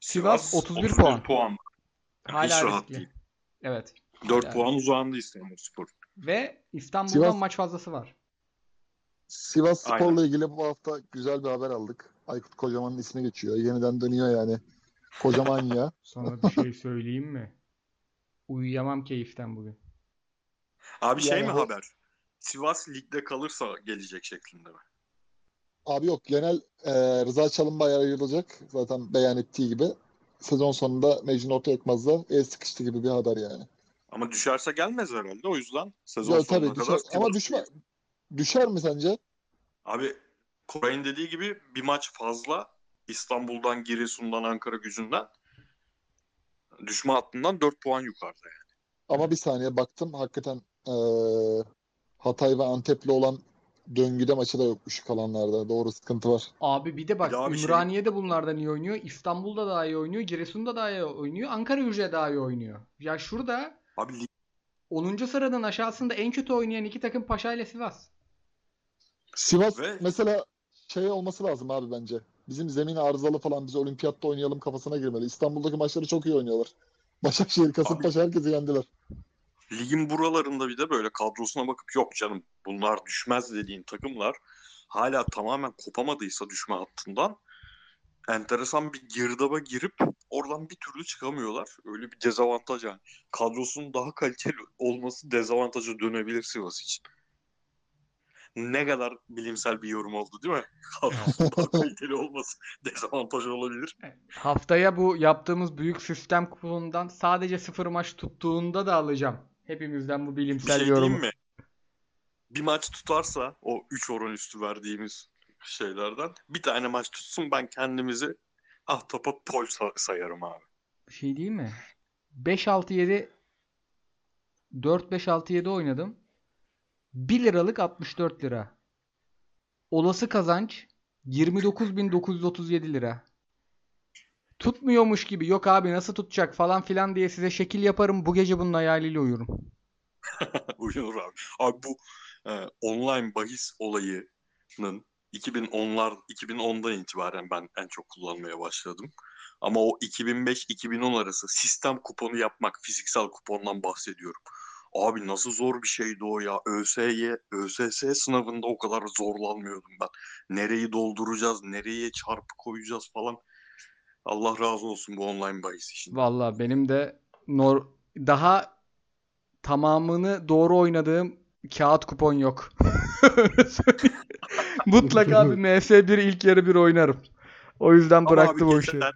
Sivas 31 puan. Hala Hiç Hala rahat riskli. değil. Evet. 4 Hala. puan uzağında İstanbulspor. Ve İstanbul'dan Sivas- maç fazlası var. Sivas Aynen. Spor'la ilgili bu hafta güzel bir haber aldık. Aykut Kocaman'ın ismi geçiyor. Yeniden dönüyor yani. Kocaman ya. Sana bir şey söyleyeyim mi? Uyuyamam keyiften bugün. Abi şey Yani mi haber? Sivas ligde kalırsa gelecek şeklinde mi? Abi yok genel e, Rıza Çalınbay ayrılacak. Zaten beyan ettiği gibi. Sezon sonunda Mecnun Ortaökmaz'la el sıkıştı gibi bir haber yani. Ama düşerse gelmez herhalde. O yüzden sezon Ya, sonuna tabii kadar düşer. Ama düşme. Düşer mi sence? Abi Koray'ın dediği gibi bir maç fazla İstanbul'dan, Giresun'dan, Ankara gücünden düşme hattından 4 puan yukarıda yani. Ama bir saniye baktım hakikaten e, Hatay ve Antep'le olan döngüde maçı da yokmuş kalanlarda. Doğru sıkıntı var. Abi bir de bak Bir şey- Ümraniye de bunlardan iyi oynuyor. İstanbul'da daha iyi oynuyor. Giresun'da daha iyi oynuyor. Ankara Gücü'de daha iyi oynuyor. Ya şurada Abi lig 10. sıranın aşağısında en kötü oynayan iki takım Paşa ile Sivas. Sivas Ve- mesela şey olması lazım abi bence. Bizim zemin arızalı falan biz olimpiyatta oynayalım kafasına girmeli. İstanbul'daki maçları çok iyi oynuyorlar. Başakşehir, Kasımpaşa herkesi yendiler. ligin buralarında bir de böyle kadrosuna bakıp yok canım bunlar düşmez dediğin takımlar hala tamamen kopamadıysa düşme hattından enteresan bir girdaba girip oradan bir türlü çıkamıyorlar. Öyle bir dezavantaj yani. Kadrosunun daha kaliteli olması dezavantaja dönebilir Sivas için. Ne kadar bilimsel bir yorum oldu değil mi? Kaliteli olması dezavantaj olabilir. Haftaya bu yaptığımız büyük sistem kuponundan sadece sıfır maç tuttuğunda da alacağım. Hepimizden bu Bir bilimsel şey yorumu. mi? Bir maç tutarsa o 3 oran üstü verdiğimiz şeylerden bir tane maç tutsun ben kendimizi ahtapot pol sa- sayarım abi. Bir şey değil mi? 5-6-7 4-5-6-7 oynadım. 1 liralık 64 lira. Olası kazanç 29.937 lira. Tutmuyormuş gibi yok abi nasıl tutacak falan filan diye size şekil yaparım. Bu gece bunun hayaliyle uyurum. Uyunur abi. Abi bu e, online bahis olayının 2010'lar 2010'dan itibaren ben en çok kullanmaya başladım. Ama o 2005-2010 arası sistem kuponu yapmak, fiziksel kupondan bahsediyorum. Abi nasıl zor bir şeydi o ya. ÖSY, ÖSS sınavında o kadar zorlanmıyordum ben. Nereyi dolduracağız, nereye çarpı koyacağız falan. Allah razı olsun bu online bahis için. Vallahi benim de nor daha tamamını doğru oynadığım kağıt kupon yok. Mutlaka bir MS1 ilk yarı bir oynarım. O yüzden Ama bıraktım abi o işi. geçen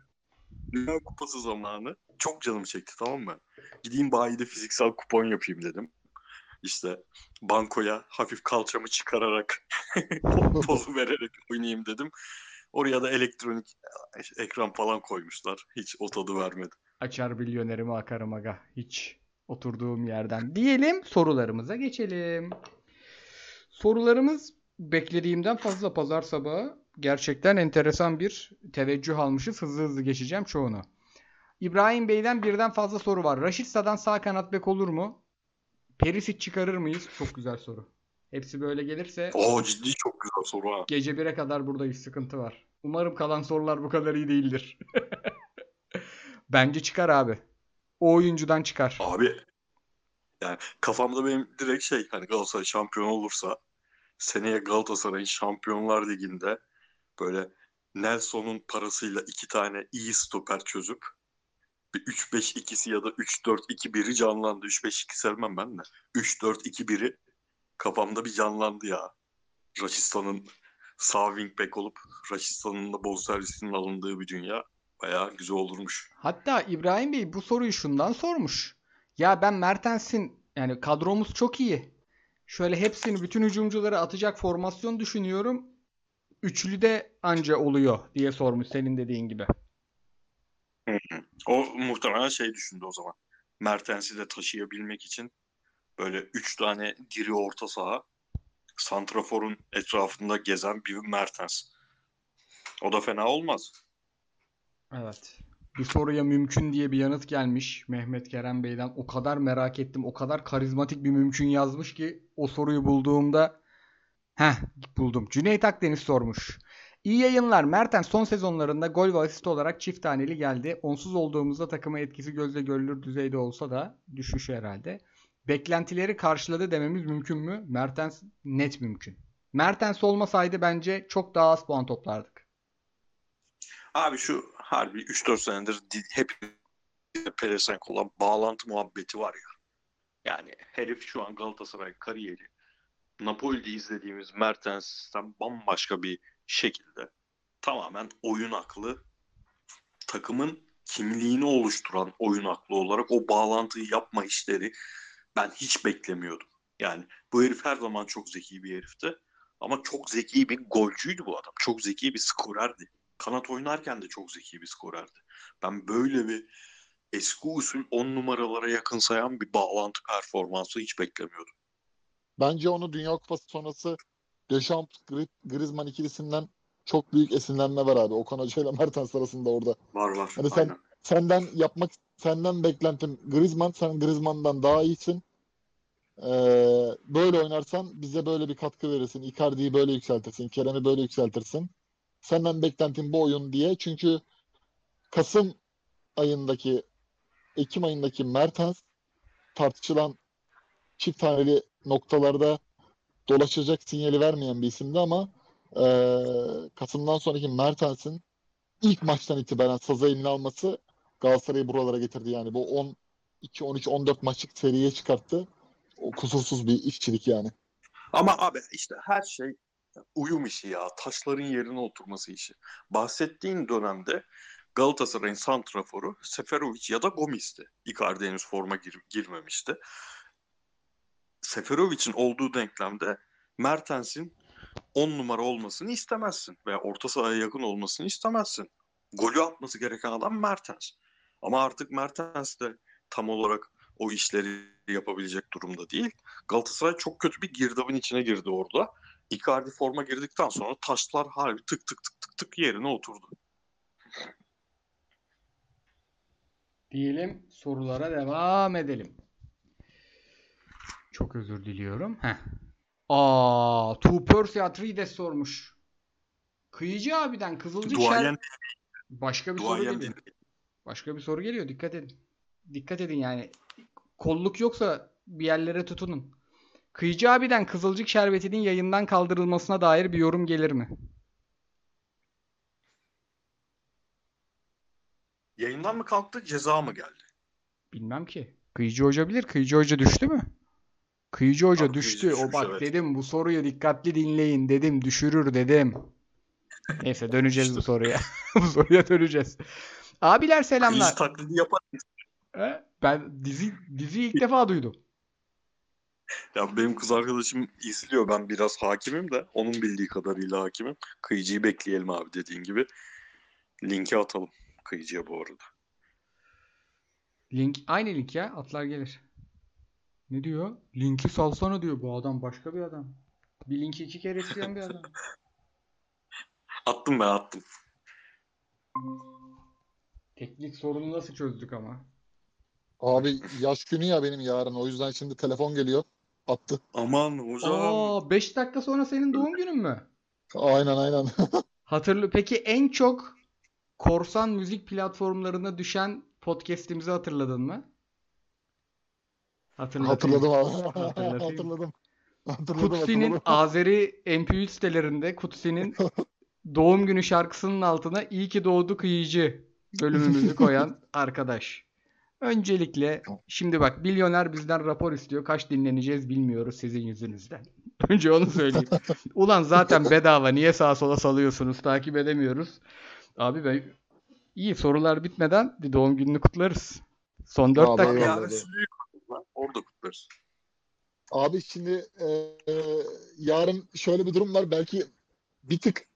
Dünya Kupası zamanı çok canım çekti tamam mı? Gideyim bayide fiziksel kupon yapayım dedim. İşte bankoya hafif kalçamı çıkararak pozu vererek oynayayım dedim. Oraya da elektronik ekran falan koymuşlar. Hiç o tadı vermedi. Açar milyonerimi akarım aga. Hiç oturduğum yerden. Diyelim sorularımıza geçelim. Sorularımız beklediğimden fazla pazar sabahı. Gerçekten enteresan bir teveccüh almışız. Hızlı hızlı geçeceğim çoğunu. İbrahim Bey'den birden fazla soru var. Raşit Sa'dan sağ kanat bek olur mu? Perisic çıkarır mıyız? Çok güzel soru. Hepsi böyle gelirse Oo ciddi çok güzel soru ha. gece 1'e kadar buradayız. Sıkıntı var. Umarım kalan sorular bu kadar iyi değildir. Bence çıkar abi. O oyuncudan çıkar. Abi yani kafamda benim direkt şey hani Galatasaray şampiyon olursa seneye Galatasaray'ın Şampiyonlar Ligi'nde böyle Nelson'un parasıyla iki tane iyi stoper çözüp bir 3-5-2'si ya da 3-4-2-1'i canlandı. 3-5-2 sevmem ben de. 3-4-2-1'i kafamda bir canlandı ya. Raşistan'ın sağ wing olup Raşistan'ın da bonservisinin alındığı bir dünya bayağı güzel olurmuş. Hatta İbrahim Bey bu soruyu şundan sormuş. Ya ben Mertens'in yani kadromuz çok iyi. Şöyle hepsini bütün hücumcuları atacak formasyon düşünüyorum. Üçlü de anca oluyor diye sormuş senin dediğin gibi. O muhtemelen şey düşündü o zaman. Mertens'i de taşıyabilmek için böyle üç tane diri orta saha Santrafor'un etrafında gezen bir Mertens. O da fena olmaz. Evet. Bir soruya mümkün diye bir yanıt gelmiş Mehmet Kerem Bey'den. O kadar merak ettim. O kadar karizmatik bir mümkün yazmış ki o soruyu bulduğumda heh buldum. Cüneyt Akdeniz sormuş. İyi yayınlar. Mertens son sezonlarında gol ve asist olarak çift taneli geldi. Onsuz olduğumuzda takıma etkisi gözle görülür düzeyde olsa da düşüşü herhalde. Beklentileri karşıladı dememiz mümkün mü? Mertens net mümkün. Mertens olmasaydı bence çok daha az puan toplardık. Abi şu harbi 3-4 senedir di- hep pelesenk olan bağlantı muhabbeti var ya. Yani herif şu an Galatasaray kariyeri Napoli'de izlediğimiz Mertens'ten bambaşka bir şekilde tamamen oyun aklı takımın kimliğini oluşturan oyun aklı olarak o bağlantıyı yapma işleri ben hiç beklemiyordum. Yani bu herif her zaman çok zeki bir herifti. Ama çok zeki bir golcüydü bu adam. Çok zeki bir skorerdi. Kanat oynarken de çok zeki bir skorerdi. Ben böyle bir eski usul 10 numaralara yakınsayan bir bağlantı performansı hiç beklemiyordum. Bence onu Dünya Kupası sonrası Deschamps Gri- Griezmann ikilisinden çok büyük esinlenme var abi. Okan Hoca ile Mertens arasında orada. Var var. Hani sen- Aynen. Senden yapmak senden beklentim Griezmann, sen Griezmann'dan daha iyisin. Ee, böyle oynarsan bize böyle bir katkı verirsin. Icardi'yi böyle yükseltirsin. Kerem'i böyle yükseltirsin. Senden beklentim bu oyun diye. Çünkü Kasım ayındaki Ekim ayındaki Mertens tartışılan çift taneli noktalarda dolaşacak sinyali vermeyen bir isimdi ama ee, Kasım'dan sonraki Mertens'in ilk maçtan itibaren saza eline alması Galatasaray'ı buralara getirdi yani. Bu 12, 13, 14 maçlık seriye çıkarttı. O kusursuz bir işçilik yani. Ama abi işte her şey uyum işi ya. Taşların yerine oturması işi. Bahsettiğin dönemde Galatasaray'ın santraforu Seferovic ya da Gomis'ti. Icardi henüz forma gir- girmemişti. Seferovic'in olduğu denklemde Mertens'in 10 numara olmasını istemezsin veya orta sahaya yakın olmasını istemezsin. Golü atması gereken adam Mertens. Ama artık Mertens de tam olarak o işleri yapabilecek durumda değil. Galatasaray çok kötü bir girdabın içine girdi orada. Icardi forma girdikten sonra taşlar harbi tık tık tık tık tık yerine oturdu. Diyelim sorulara devam edelim. Çok özür diliyorum. Heh. Aa, Tu Percy Atrides sormuş. Kıyıcı abiden Kızılcık Duayen, Şer... Başka bir soru duayen geliyor. değil. Başka bir soru geliyor. Dikkat edin. Dikkat edin yani. Kolluk yoksa bir yerlere tutunun. Kıyıcı abiden Kızılcık Şerbeti'nin yayından kaldırılmasına dair bir yorum gelir mi? Yayından mı kalktı ceza mı geldi? Bilmem ki. Kıyıcı Hoca bilir. Kıyıcı Hoca düştü mü? Kıyıcı Hoca Kıyıcı düştü. O düşmüş, bak evet. dedim bu soruyu dikkatli dinleyin dedim. Düşürür dedim. Neyse döneceğiz bu soruya. bu soruya döneceğiz. Abiler selamlar. Kıyıcı taklidi yapar. He? Ben dizi diziyi ilk defa duydum. Ya benim kız arkadaşım izliyor. Ben biraz hakimim de onun bildiği kadarıyla hakimim. Kıyıcıyı bekleyelim abi dediğin gibi. Linki atalım kıyıcıya bu arada. Link aynı link ya. Atlar gelir. Ne diyor? Linki salsana diyor. Bu adam başka bir adam. Bir linki iki kere isteyen bir adam. Attım ben attım. Teknik sorunu nasıl çözdük ama? Abi yaş günü ya benim yarın. O yüzden şimdi telefon geliyor. Attı. Aman hocam. Aa 5 dakika sonra senin doğum günün mü? Aynen aynen. Hatırlı. Peki en çok korsan müzik platformlarına düşen podcast'imizi hatırladın mı? Hatırlatayım. Hatırladım abi. Hatırlatayım. Hatırladım. Hatırladım Kutsi'nin. Azeri MP3 sitelerinde Kutsi'nin doğum günü şarkısının altına iyi ki doğdu kıyıcı bölümümüzü koyan arkadaş. Öncelikle şimdi bak milyoner bizden rapor istiyor. Kaç dinleneceğiz bilmiyoruz sizin yüzünüzden. Önce onu söyleyeyim. Ulan zaten bedava niye sağa sola salıyorsunuz takip edemiyoruz. Abi ben iyi sorular bitmeden bir doğum gününü kutlarız. Son 4 Abi, dakika. Yarın. Orada kutlarız. Abi şimdi e, yarın şöyle bir durum var. Belki bir tık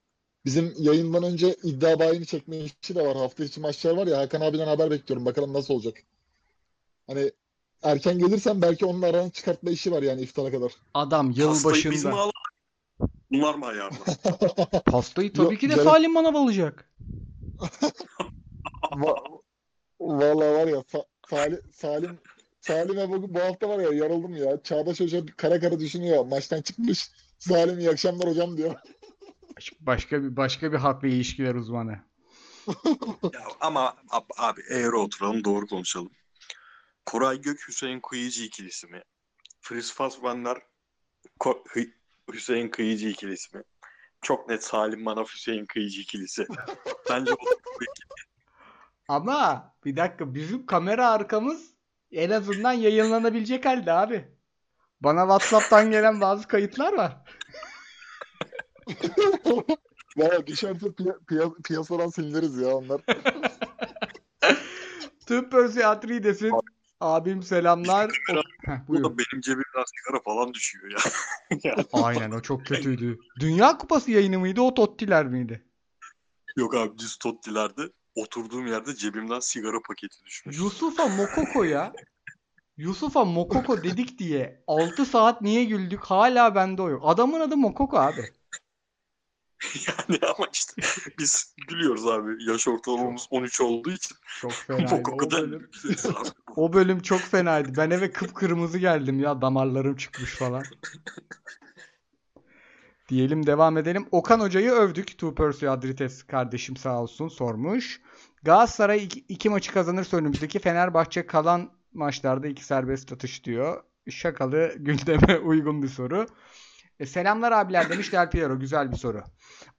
bizim yayından önce iddia bayini çekme işi de var. Hafta içi maçlar var ya. Hakan abiden haber bekliyorum. Bakalım nasıl olacak. Hani erken gelirsen belki onun aranı çıkartma işi var yani iftara kadar. Adam yıl Pastayı biz mi başında. alalım? Bunlar mı ayarlar? Pastayı tabii Yok, ki de gerek- Salim Manav alacak. Va- Vallahi var ya Sa- Salim Salim Salim'e bu, bu hafta var ya yarıldım ya. Çağdaş Hoca kara kara düşünüyor. Maçtan çıkmış. Salim iyi akşamlar hocam diyor. Başka bir başka bir halk ve ilişkiler uzmanı. Ya ama ab- abi eğri oturalım doğru konuşalım. Koray Gök Hüseyin Kıyıcı ikilisi mi? Fritz Fassbender Ko- Hüseyin Kıyıcı ikilisi mi? Çok net Salim Manaf Hüseyin Kıyıcı ikilisi. Bence ikili. Ama bir dakika bizim kamera arkamız en azından yayınlanabilecek halde abi. Bana WhatsApp'tan gelen bazı kayıtlar var. Valla düşerse piya- piya- piyasadan siliniriz ya onlar. Tüm pörsiyatriyi desin. Abim selamlar. O- Heh, Bu buyur. da benim cebimden sigara falan düşüyor ya. Aynen o çok kötüydü. Dünya Kupası yayını mıydı o Tottiler miydi? Yok abi düz Totti'lerde oturduğum yerde cebimden sigara paketi düşmüş. Yusufa Mokoko'ya Yusufa Mokoko dedik diye 6 saat niye güldük hala bende o yok. Adamın adı Mokoko abi. Yani ama işte biz gülüyoruz abi. Yaş ortalamamız 13 olduğu için. Çok fenaydı. O bölüm, o bölüm çok fenaydı. Ben eve kıpkırmızı geldim ya damarlarım çıkmış falan. Diyelim devam edelim. Okan Hoca'yı övdük. Two Percy Adrites kardeşim sağ olsun sormuş. Galatasaray iki, iki maçı kazanırsa önümüzdeki Fenerbahçe kalan maçlarda iki serbest atış diyor. Şakalı gündeme uygun bir soru. E, selamlar abiler demiş Del Piero. Güzel bir soru.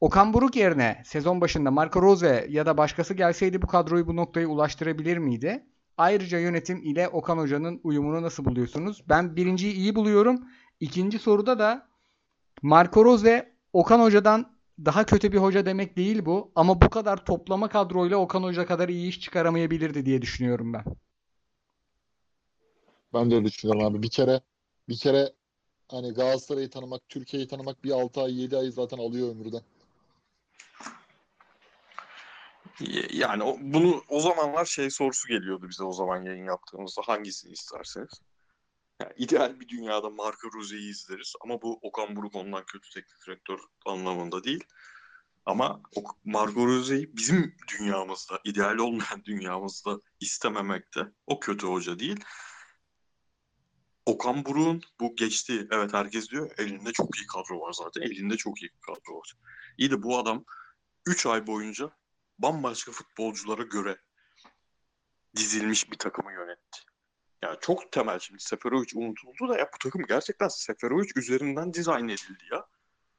Okan Buruk yerine sezon başında Marco Rose ya da başkası gelseydi bu kadroyu bu noktaya ulaştırabilir miydi? Ayrıca yönetim ile Okan Hoca'nın uyumunu nasıl buluyorsunuz? Ben birinciyi iyi buluyorum. İkinci soruda da Marco Rose Okan Hoca'dan daha kötü bir hoca demek değil bu. Ama bu kadar toplama kadroyla Okan Hoca kadar iyi iş çıkaramayabilirdi diye düşünüyorum ben. Ben de öyle düşünüyorum abi. Bir kere bir kere hani Galatasaray'ı tanımak, Türkiye'yi tanımak bir 6 ay 7 ay zaten alıyor ömürden. Yani o, bunu o zamanlar şey sorusu geliyordu bize o zaman yayın yaptığımızda hangisini isterseniz. Yani ideal bir dünyada Marco Rose'yi izleriz ama bu Okan Buruk ondan kötü teknik direktör anlamında değil. Ama Marco Rose'yi bizim dünyamızda, ideal olmayan dünyamızda istememekte o kötü hoca değil. Okan Buruk'un bu geçti. Evet herkes diyor elinde çok iyi kadro var zaten. Elinde çok iyi kadro var. İyi de bu adam 3 ay boyunca bambaşka futbolculara göre dizilmiş bir takımı yönetti. Yani çok temel şimdi Seferovic unutuldu da ya bu takım gerçekten Seferovic üzerinden dizayn edildi ya.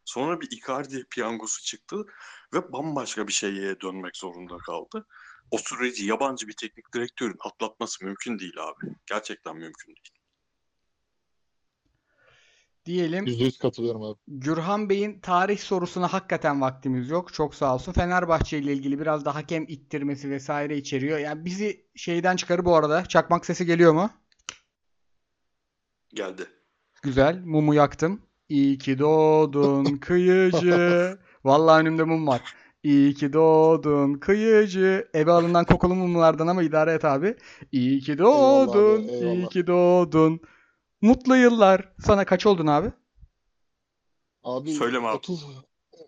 Sonra bir Icardi piyangosu çıktı ve bambaşka bir şeye dönmek zorunda kaldı. O süreci yabancı bir teknik direktörün atlatması mümkün değil abi. Gerçekten mümkün değil. Diyelim %100 katılıyorum abi. Gürhan Bey'in tarih sorusuna hakikaten vaktimiz yok. Çok sağ olsun. Fenerbahçe ile ilgili biraz da hakem ittirmesi vesaire içeriyor. Yani bizi şeyden çıkarı bu arada. Çakmak sesi geliyor mu? Geldi. Güzel. Mumu yaktım. İyi ki doğdun kıyıcı. Vallahi önümde mum var. İyi ki doğdun kıyıcı. Eve alınan kokulu mumlardan ama idare et abi. İyi ki doğdun. Eyvallah abi, eyvallah. iyi ki doğdun. Mutlu yıllar. Sana kaç oldun abi? Abi Söyleme abi. 30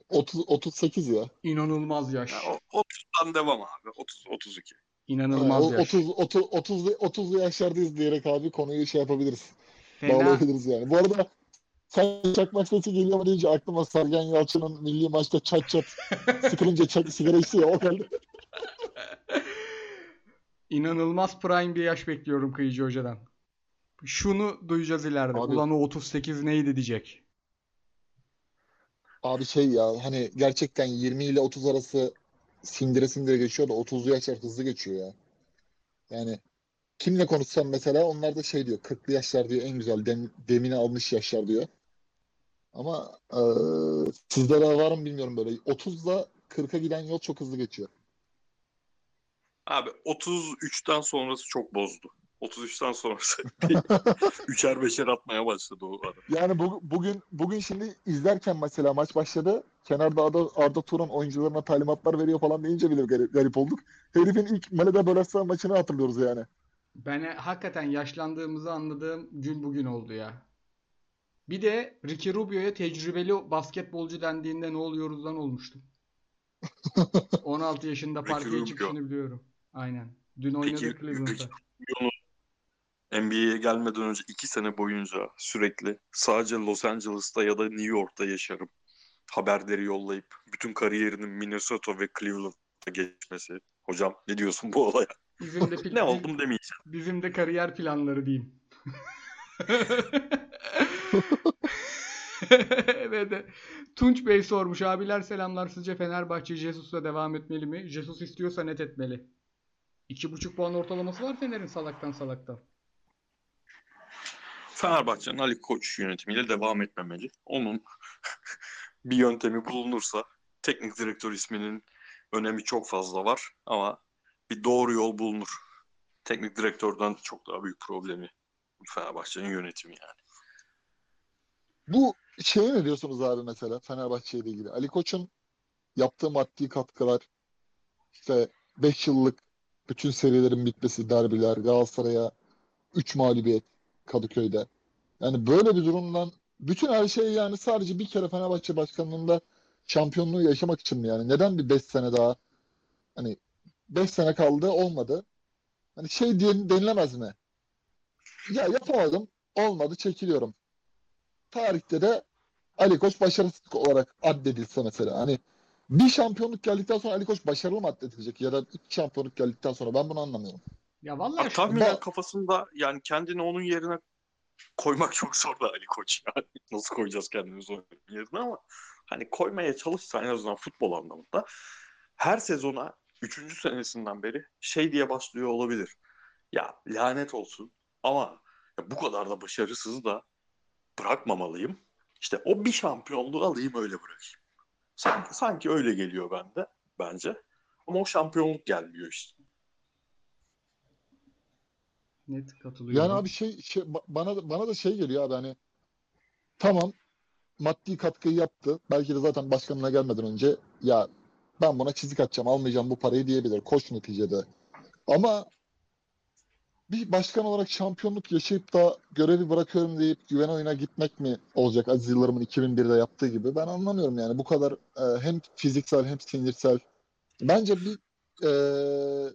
30 38 ya. İnanılmaz yaş. Ya, o- 30'dan devam abi. 30 32. İnanılmaz Yani o yaş. 30 30 30 30'lu yaşlardayız diyerek abi konuyu şey yapabiliriz. Fena. Bağlayabiliriz yani. Bu arada sen çakmak sesi geliyor mu deyince aklıma Sergen Yalçın'ın milli maçta çat çat sıkılınca çak, sigara içiyor ya o geldi. İnanılmaz prime bir yaş bekliyorum Kıyıcı Hoca'dan. Şunu duyacağız ileride. Abi- Ulan o 38 neydi diyecek. Abi şey ya hani gerçekten 20 ile 30 arası sindire sindire geçiyor da 30'lu yaşlar hızlı geçiyor ya. Yani kimle konuşsam mesela onlar da şey diyor 40'lı yaşlar diyor en güzel dem, demini almış yaşlar diyor. Ama eee sizlere var mı bilmiyorum böyle 30'la 40'a giden yol çok hızlı geçiyor. Abi 33'ten sonrası çok bozdu. 33'ten sonrası üçer beşer atmaya başladı o adam. Yani bu, bugün bugün şimdi izlerken mesela maç başladı. Kenarda Arda, Arda Turan oyuncularına talimatlar veriyor falan deyince bile garip, garip olduk. Herifin ilk Maleda Boleslav maçını hatırlıyoruz yani. Ben hakikaten yaşlandığımızı anladığım gün bugün oldu ya. Bir de Ricky Rubio'ya tecrübeli basketbolcu dendiğinde ne oluyoruzdan olmuştum. 16 yaşında parkeye çıkışını biliyorum. Aynen. Dün oynadı Cleveland'da. Ricky Rubio'nun NBA'ye gelmeden önce 2 sene boyunca sürekli sadece Los Angeles'ta ya da New York'ta yaşarım. Haberleri yollayıp bütün kariyerinin Minnesota ve Cleveland'da geçmesi. Hocam ne diyorsun bu olaya? Bizim de Ne oldum demeyeceğim. Bizim de kariyer planları diyeyim. Evet. Tunç Bey sormuş. Abiler selamlar. Sizce Fenerbahçe Jesus'la devam etmeli mi? Jesus istiyorsa net etmeli. 2,5 puan ortalaması var Fener'in salaktan salaktan. Fenerbahçe'nin Ali Koç yönetimiyle devam etmemeli. Onun bir yöntemi bulunursa teknik direktör isminin önemi çok fazla var ama bir doğru yol bulunur. Teknik direktörden çok daha büyük problemi Fenerbahçe'nin yönetimi yani. Bu şeye ne diyorsunuz abi mesela Fenerbahçe ile ilgili? Ali Koç'un yaptığı maddi katkılar işte 5 yıllık bütün serilerin bitmesi, derbiler, Galatasaray'a 3 mağlubiyet Kadıköy'de. Yani böyle bir durumdan bütün her şey yani sadece bir kere Fenerbahçe başkanlığında şampiyonluğu yaşamak için mi yani? Neden bir 5 sene daha hani 5 sene kaldı olmadı. Hani şey diye denilemez mi? Ya yapamadım, olmadı, çekiliyorum. Tarihte de Ali Koç başarısız olarak addedilse mesela. Hani bir şampiyonluk geldikten sonra Ali Koç başarılı mı addedilecek ya da iki şampiyonluk geldikten sonra ben bunu anlamıyorum. Ya vallahi tahminen ba- kafasında yani kendini onun yerine koymak çok zor da Ali Koç yani. Nasıl koyacağız kendimizi onun yerine ama hani koymaya çalışsa en azından futbol anlamında her sezona 3. senesinden beri şey diye başlıyor olabilir. Ya lanet olsun ama ya bu kadar da başarısız da bırakmamalıyım. İşte o bir şampiyonluğu alayım öyle bırakayım. Sanki, sanki öyle geliyor bende bence. Ama o şampiyonluk gelmiyor işte. Net katılıyorum. Yani abi şey, şey ba- bana bana da şey geliyor abi hani tamam maddi katkıyı yaptı. Belki de zaten başkanına gelmeden önce ya ben buna çizik atacağım almayacağım bu parayı diyebilir. Koç neticede. Ama bir başkan olarak şampiyonluk yaşayıp da görevi bırakıyorum deyip güven oyuna gitmek mi olacak Aziz Yıldırım'ın 2001'de yaptığı gibi? Ben anlamıyorum yani. Bu kadar e, hem fiziksel hem sinirsel. Bence bir e,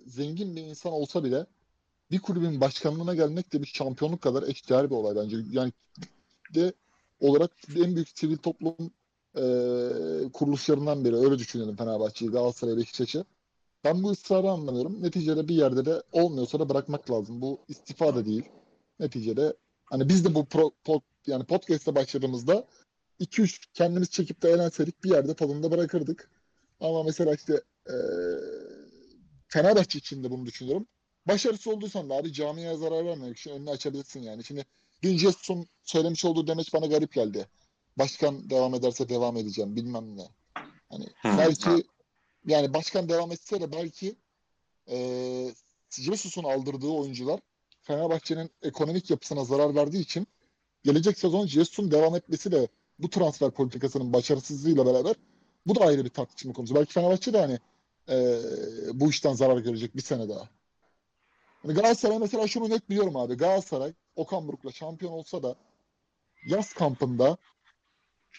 zengin bir insan olsa bile bir kulübün başkanlığına gelmek de bir şampiyonluk kadar eşdeğer bir olay bence. Yani de olarak en büyük sivil toplum e, kuruluşlarından biri. Öyle düşünüyorum Fenerbahçe'yi, Galatasaray, Beşiktaş'ı. Ben bu ısrarı anlamıyorum. Neticede bir yerde de olmuyorsa da bırakmak lazım. Bu istifa da değil. Neticede hani biz de bu pro, pod- yani podcast'e başladığımızda 2-3 kendimiz çekip de eğlenseydik bir yerde tadında bırakırdık. Ama mesela işte e, Fenerbahçe için de bunu düşünüyorum. Başarısız olduysan abi camiye zarar vermemek için önünü açabilirsin yani. Şimdi dün Jesus'un söylemiş olduğu demeç bana garip geldi. Başkan devam ederse devam edeceğim bilmem ne. Hani belki yani başkan devam etse de belki eee Jesus'un aldırdığı oyuncular Fenerbahçe'nin ekonomik yapısına zarar verdiği için gelecek sezon Jesus'un devam etmesi de bu transfer politikasının başarısızlığıyla beraber bu da ayrı bir tartışma konusu. Belki Fenerbahçe de hani eee, bu işten zarar görecek bir sene daha. Galatasaray mesela şunu net biliyorum abi. Galatasaray Okan Buruk'la şampiyon olsa da yaz kampında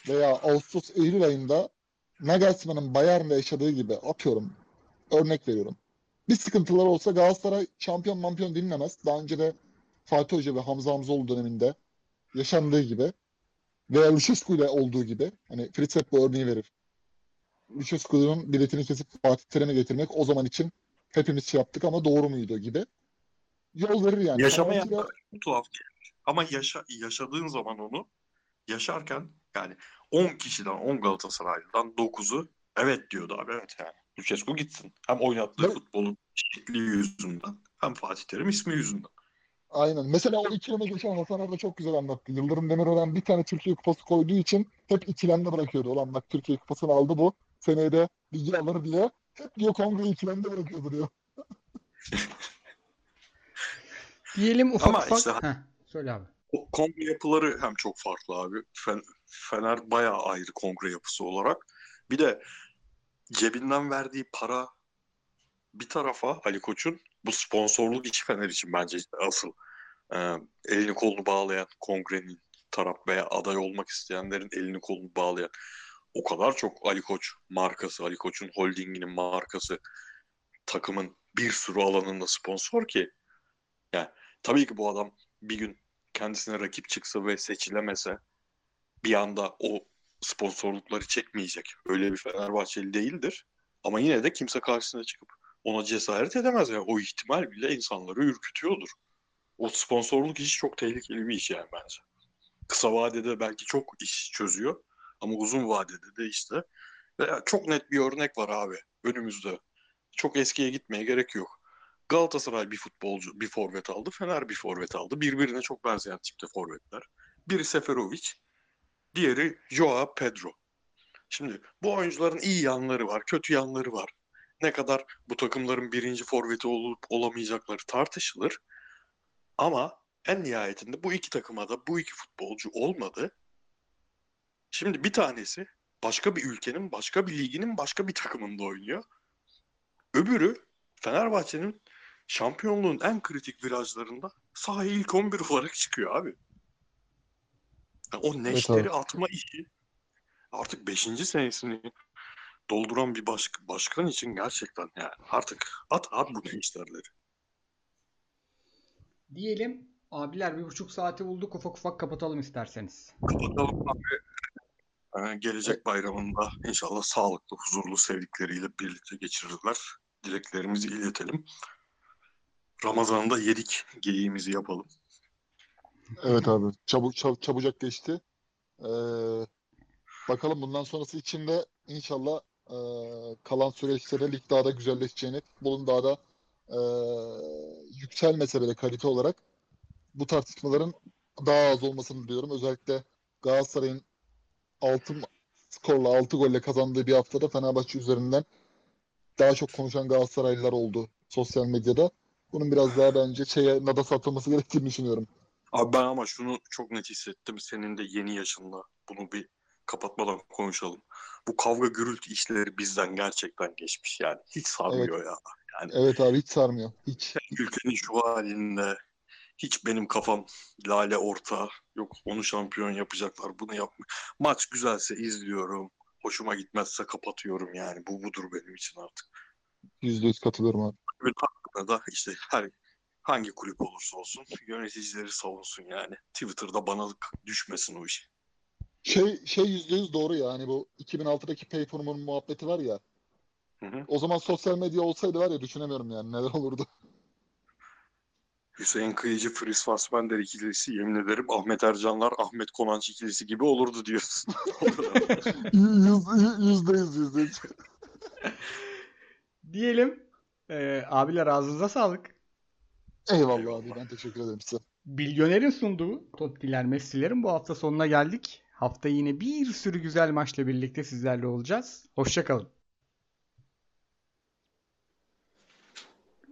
veya Ağustos-Eylül ayında Nagelsmann'ın Bayern'de yaşadığı gibi atıyorum. Örnek veriyorum. Bir sıkıntılar olsa Galatasaray şampiyon mampiyon dinlemez. Daha önce de Fatih Hoca ve Hamza Hamzoğlu döneminde yaşandığı gibi veya Lucescu ile olduğu gibi hani Fritz hep bu örneği verir. Lucescu'nun biletini kesip Fatih Terim'e getirmek o zaman için hepimiz şey yaptık ama doğru muydu gibi. Yol verir yani. De- da tuhaf gelir. Ama yaşa, yaşadığın zaman onu yaşarken yani 10 kişiden 10 Galatasaraylı'dan 9'u evet diyordu abi evet yani. Lucescu gitsin. Hem oynattığı Evet. futbolun şekli yüzünden hem Fatih Terim ismi yüzünden. Aynen. Mesela o ikileme geçen Hasan abi çok güzel anlattı. Yıldırım Demirören bir tane Türkiye Kupası koyduğu için hep ikilemde bırakıyordu. Ulan bak Türkiye Kupası'nı aldı bu. Seneye de ligi alır diye. Hep diyor kongreyi ikilemde bırakıyordu diyor. Diyelim ufak Ama ufak. işte- Heh, söyle abi. Kongre yapıları hem çok farklı abi. Fen- Fener bayağı ayrı kongre yapısı olarak. Bir de cebinden verdiği para bir tarafa Ali Koç'un bu sponsorluk işi Fener için bence asıl e, elini kolunu bağlayan kongrenin taraf veya aday olmak isteyenlerin elini kolunu bağlayan o kadar çok Ali Koç markası, Ali Koç'un holdinginin markası takımın bir sürü alanında sponsor ki yani tabii ki bu adam bir gün kendisine rakip çıksa ve seçilemese bir anda o sponsorlukları çekmeyecek. Öyle bir Fenerbahçeli değildir. Ama yine de kimse karşısına çıkıp ona cesaret edemez. Yani o ihtimal bile insanları ürkütüyordur. O sponsorluk işi çok tehlikeli bir iş yani bence. Kısa vadede belki çok iş çözüyor ama uzun vadede de işte ve çok net bir örnek var abi önümüzde. Çok eskiye gitmeye gerek yok. Galatasaray bir futbolcu, bir forvet aldı. Fener bir forvet aldı. Birbirine çok benzeyen tipte forvetler. Biri Seferovic, diğeri Joao Pedro. Şimdi bu oyuncuların iyi yanları var, kötü yanları var. Ne kadar bu takımların birinci forveti olup olamayacakları tartışılır. Ama en nihayetinde bu iki takıma da bu iki futbolcu olmadı. Şimdi bir tanesi başka bir ülkenin, başka bir liginin, başka bir takımında oynuyor. Öbürü Fenerbahçe'nin şampiyonluğun en kritik virajlarında sahaya ilk 11 olarak çıkıyor abi. Yani o neşteri atma işi artık 5. senesini dolduran bir baş, başkan için gerçekten yani artık at at bu neşterleri. Diyelim abiler bir buçuk saati bulduk ufak ufak kapatalım isterseniz. Kapatalım abi. Ee, gelecek bayramında inşallah sağlıklı, huzurlu sevdikleriyle birlikte geçirirler. Dileklerimizi iletelim. Ramazan'da yedik geyiğimizi yapalım. Evet abi. Çabuk çab- çabucak geçti. Ee, bakalım bundan sonrası için de inşallah e, kalan süreçlerde lig daha da güzelleşeceğini, futbolun daha da e, yükselmese bile kalite olarak bu tartışmaların daha az olmasını diliyorum. Özellikle Galatasaray'ın 6 skorla 6 golle kazandığı bir haftada Fenerbahçe üzerinden daha çok konuşan Galatasaraylılar oldu sosyal medyada. Bunun biraz daha bence şeye nada satılması gerektiğini düşünüyorum. Abi ben ama şunu çok net hissettim. Senin de yeni yaşında. Bunu bir kapatmadan konuşalım. Bu kavga gürültü işleri bizden gerçekten geçmiş yani. Hiç sarmıyor ya. Evet abi hiç sarmıyor. Hiç. Ülkenin şu halinde hiç benim kafam lale orta. Yok onu şampiyon yapacaklar bunu yapma. Maç güzelse izliyorum. Hoşuma gitmezse kapatıyorum yani. Bu budur benim için artık. Yüzde yüz katılıyorum abi. Ve hakkında da işte her hangi kulüp olursa olsun yöneticileri savunsun yani. Twitter'da bana düşmesin o iş. Şey şey yüzde yüz doğru ya. Hani bu 2006'daki Payform'un muhabbeti var ya. Hı hı. O zaman sosyal medya olsaydı var ya düşünemiyorum yani neler olurdu. Hüseyin Kıyıcı, Fris Fassbender ikilisi yemin ederim Ahmet Ercanlar, Ahmet Konanç ikilisi gibi olurdu diyorsun. Yüz- Yüzde yüz yüzde yüz. Diyelim e, abiler ağzınıza sağlık. Eyvallah Eyvallah. abi ben teşekkür ederim size. Bilyoner'in sunduğu Tottiler Messi'lerin bu hafta sonuna geldik. Hafta yine bir sürü güzel maçla birlikte sizlerle olacağız. Hoşçakalın.